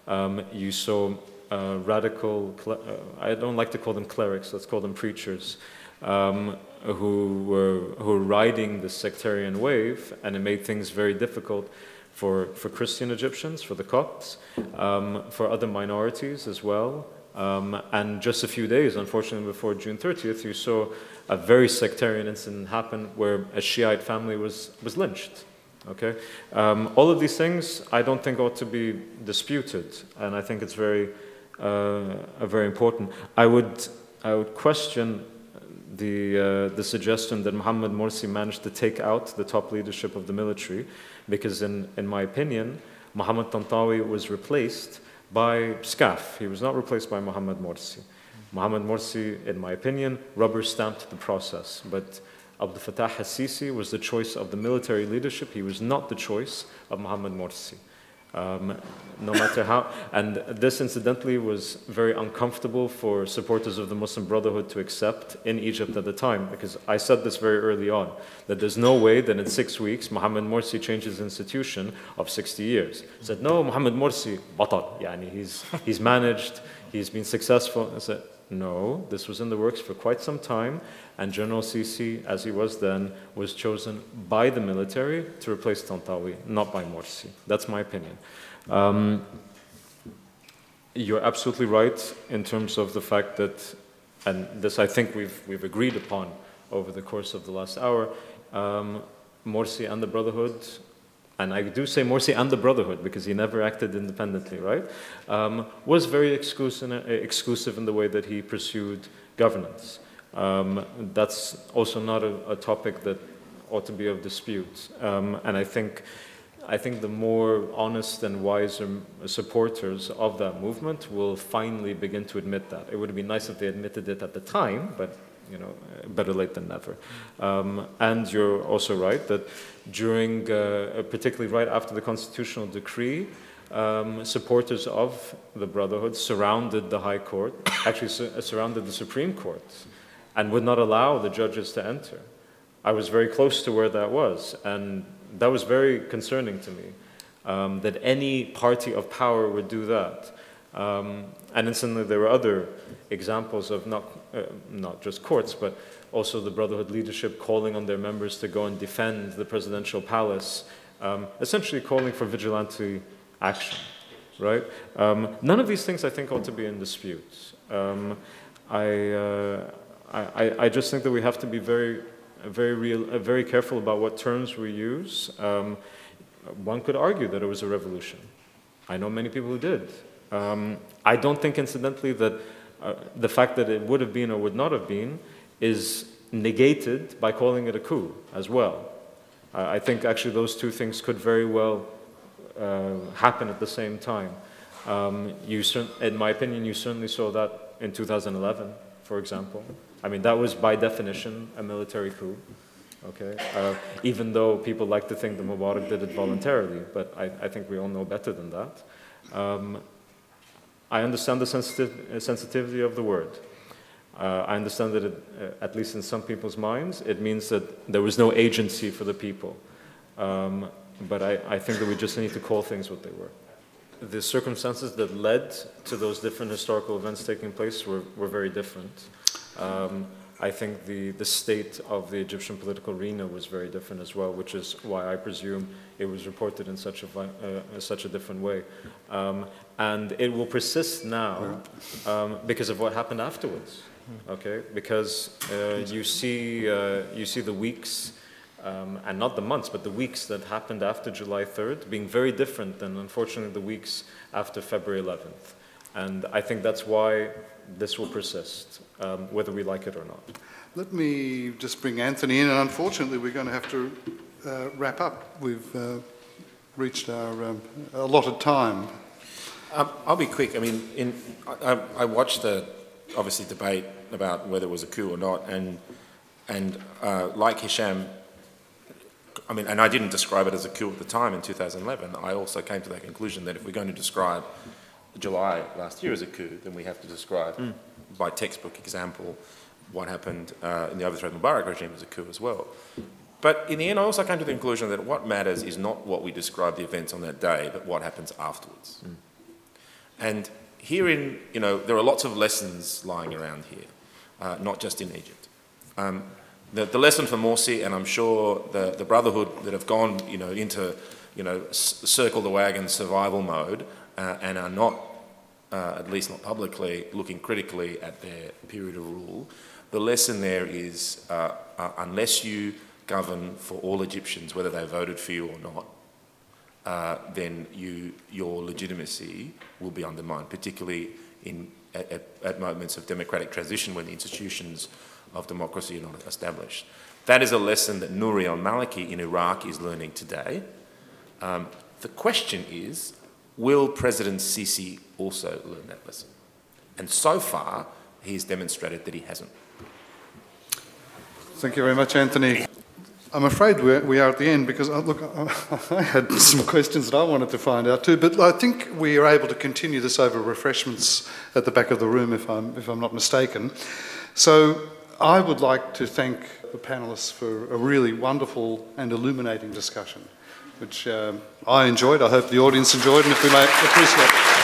Um, you saw uh, radical, uh, I don't like to call them clerics, let's call them preachers, um, who, were, who were riding the sectarian wave, and it made things very difficult for, for Christian Egyptians, for the Copts, um, for other minorities as well. Um, and just a few days, unfortunately, before June 30th, you saw a very sectarian incident happen where a Shiite family was, was lynched. Okay? Um, all of these things I don't think ought to be disputed, and I think it's very, uh, very important. I would, I would question the, uh, the suggestion that Mohammed Morsi managed to take out the top leadership of the military, because in, in my opinion, Mohammed Tantawi was replaced by SCAF. He was not replaced by Mohammed Morsi. Mohammed Morsi, in my opinion, rubber stamped the process, but Abdel Fattah al-Sisi was the choice of the military leadership. He was not the choice of Mohammed Morsi. Um, no matter how, and this incidentally was very uncomfortable for supporters of the Muslim Brotherhood to accept in Egypt at the time, because I said this very early on that there's no way that in six weeks Mohammed Morsi changes institution of 60 years. I said, no, Mohammed Morsi, batal, yani he's, he's managed, he's been successful. I said, no, this was in the works for quite some time, and General Sisi, as he was then, was chosen by the military to replace Tantawi, not by Morsi. That's my opinion. Um, you're absolutely right in terms of the fact that, and this I think we've, we've agreed upon over the course of the last hour, um, Morsi and the Brotherhood and I do say Morsi and the Brotherhood because he never acted independently, right? Um, was very exclusive, in the way that he pursued governance. Um, that's also not a, a, topic that ought to be of dispute. Um, and I think, I think the more honest and wiser supporters of that movement will finally begin to admit that. It would have been nice if they admitted it at the time, but you know, better late than never. Um, and you're also right that during, uh, particularly right after the constitutional decree, um, supporters of the Brotherhood surrounded the High Court, actually su- surrounded the Supreme Court, and would not allow the judges to enter. I was very close to where that was, and that was very concerning to me. Um, that any party of power would do that. Um, and incidentally, there were other examples of not, uh, not just courts, but also the Brotherhood leadership calling on their members to go and defend the presidential palace, um, essentially calling for vigilante action, right? Um, none of these things I think ought to be in dispute. Um, I, uh, I, I just think that we have to be very, very, real, uh, very careful about what terms we use. Um, one could argue that it was a revolution. I know many people who did. Um, I don't think, incidentally, that uh, the fact that it would have been or would not have been is negated by calling it a coup as well. Uh, I think actually those two things could very well uh, happen at the same time. Um, you in my opinion, you certainly saw that in 2011, for example. I mean, that was by definition a military coup. Okay, uh, even though people like to think that Mubarak did it voluntarily, but I, I think we all know better than that. Um, I understand the sensitiv sensitivity of the word. Uh, I understand that, it, uh, at least in some people's minds, it means that there was no agency for the people. Um, but I, I think that we just need to call things what they were. The circumstances that led to those different historical events taking place were, were very different. Um, I think the, the state of the Egyptian political arena was very different as well, which is why I presume it was reported in such a, uh, such a different way. Um, and it will persist now um, because of what happened afterwards, okay? Because uh, you, see, uh, you see the weeks, um, and not the months, but the weeks that happened after July 3rd being very different than, unfortunately, the weeks after February 11th. And I think that's why this will persist, um, whether we like it or not. Let me just bring Anthony in, and unfortunately, we're going to have to uh, wrap up. We've uh, reached our um, allotted time. Um, I'll be quick. I mean, in, I, I, watched the obviously debate about whether it was a coup or not, and and uh, like Hisham, I mean, and I didn't describe it as a coup at the time in 2011. I also came to that conclusion that if we're going to describe July last year as a coup, then we have to describe, mm. by textbook example, what happened uh, in the overthrow of the Mubarak regime as a coup as well. But in the end, I also came to the conclusion that what matters is not what we describe the events on that day, but what happens afterwards. Mm. And herein, you know, there are lots of lessons lying around here, uh, not just in Egypt. Um, the, the, lesson for Morsi, and I'm sure the, the Brotherhood that have gone, you know, into, you know, circle the wagon survival mode uh, and are not, uh, at least not publicly, looking critically at their period of rule, the lesson there is uh, uh, unless you govern for all Egyptians, whether they voted for you or not, uh, then you, your legitimacy will be undermined, particularly in, at, at, moments of democratic transition when the institutions of democracy are not established. That is a lesson that Nouri al-Maliki in Iraq is learning today. Um, the question is, Will President Sisi also learn that lesson? And so far, he has demonstrated that he hasn't. Thank you very much, Anthony. I'm afraid we're, we are at the end because, uh, look, [LAUGHS] I had some questions that I wanted to find out too, but I think we are able to continue this over refreshments at the back of the room, if I'm, if I'm not mistaken. So I would like to thank the panelists for a really wonderful and illuminating discussion which um, I enjoyed. I hope the audience enjoyed, and if we may appreciate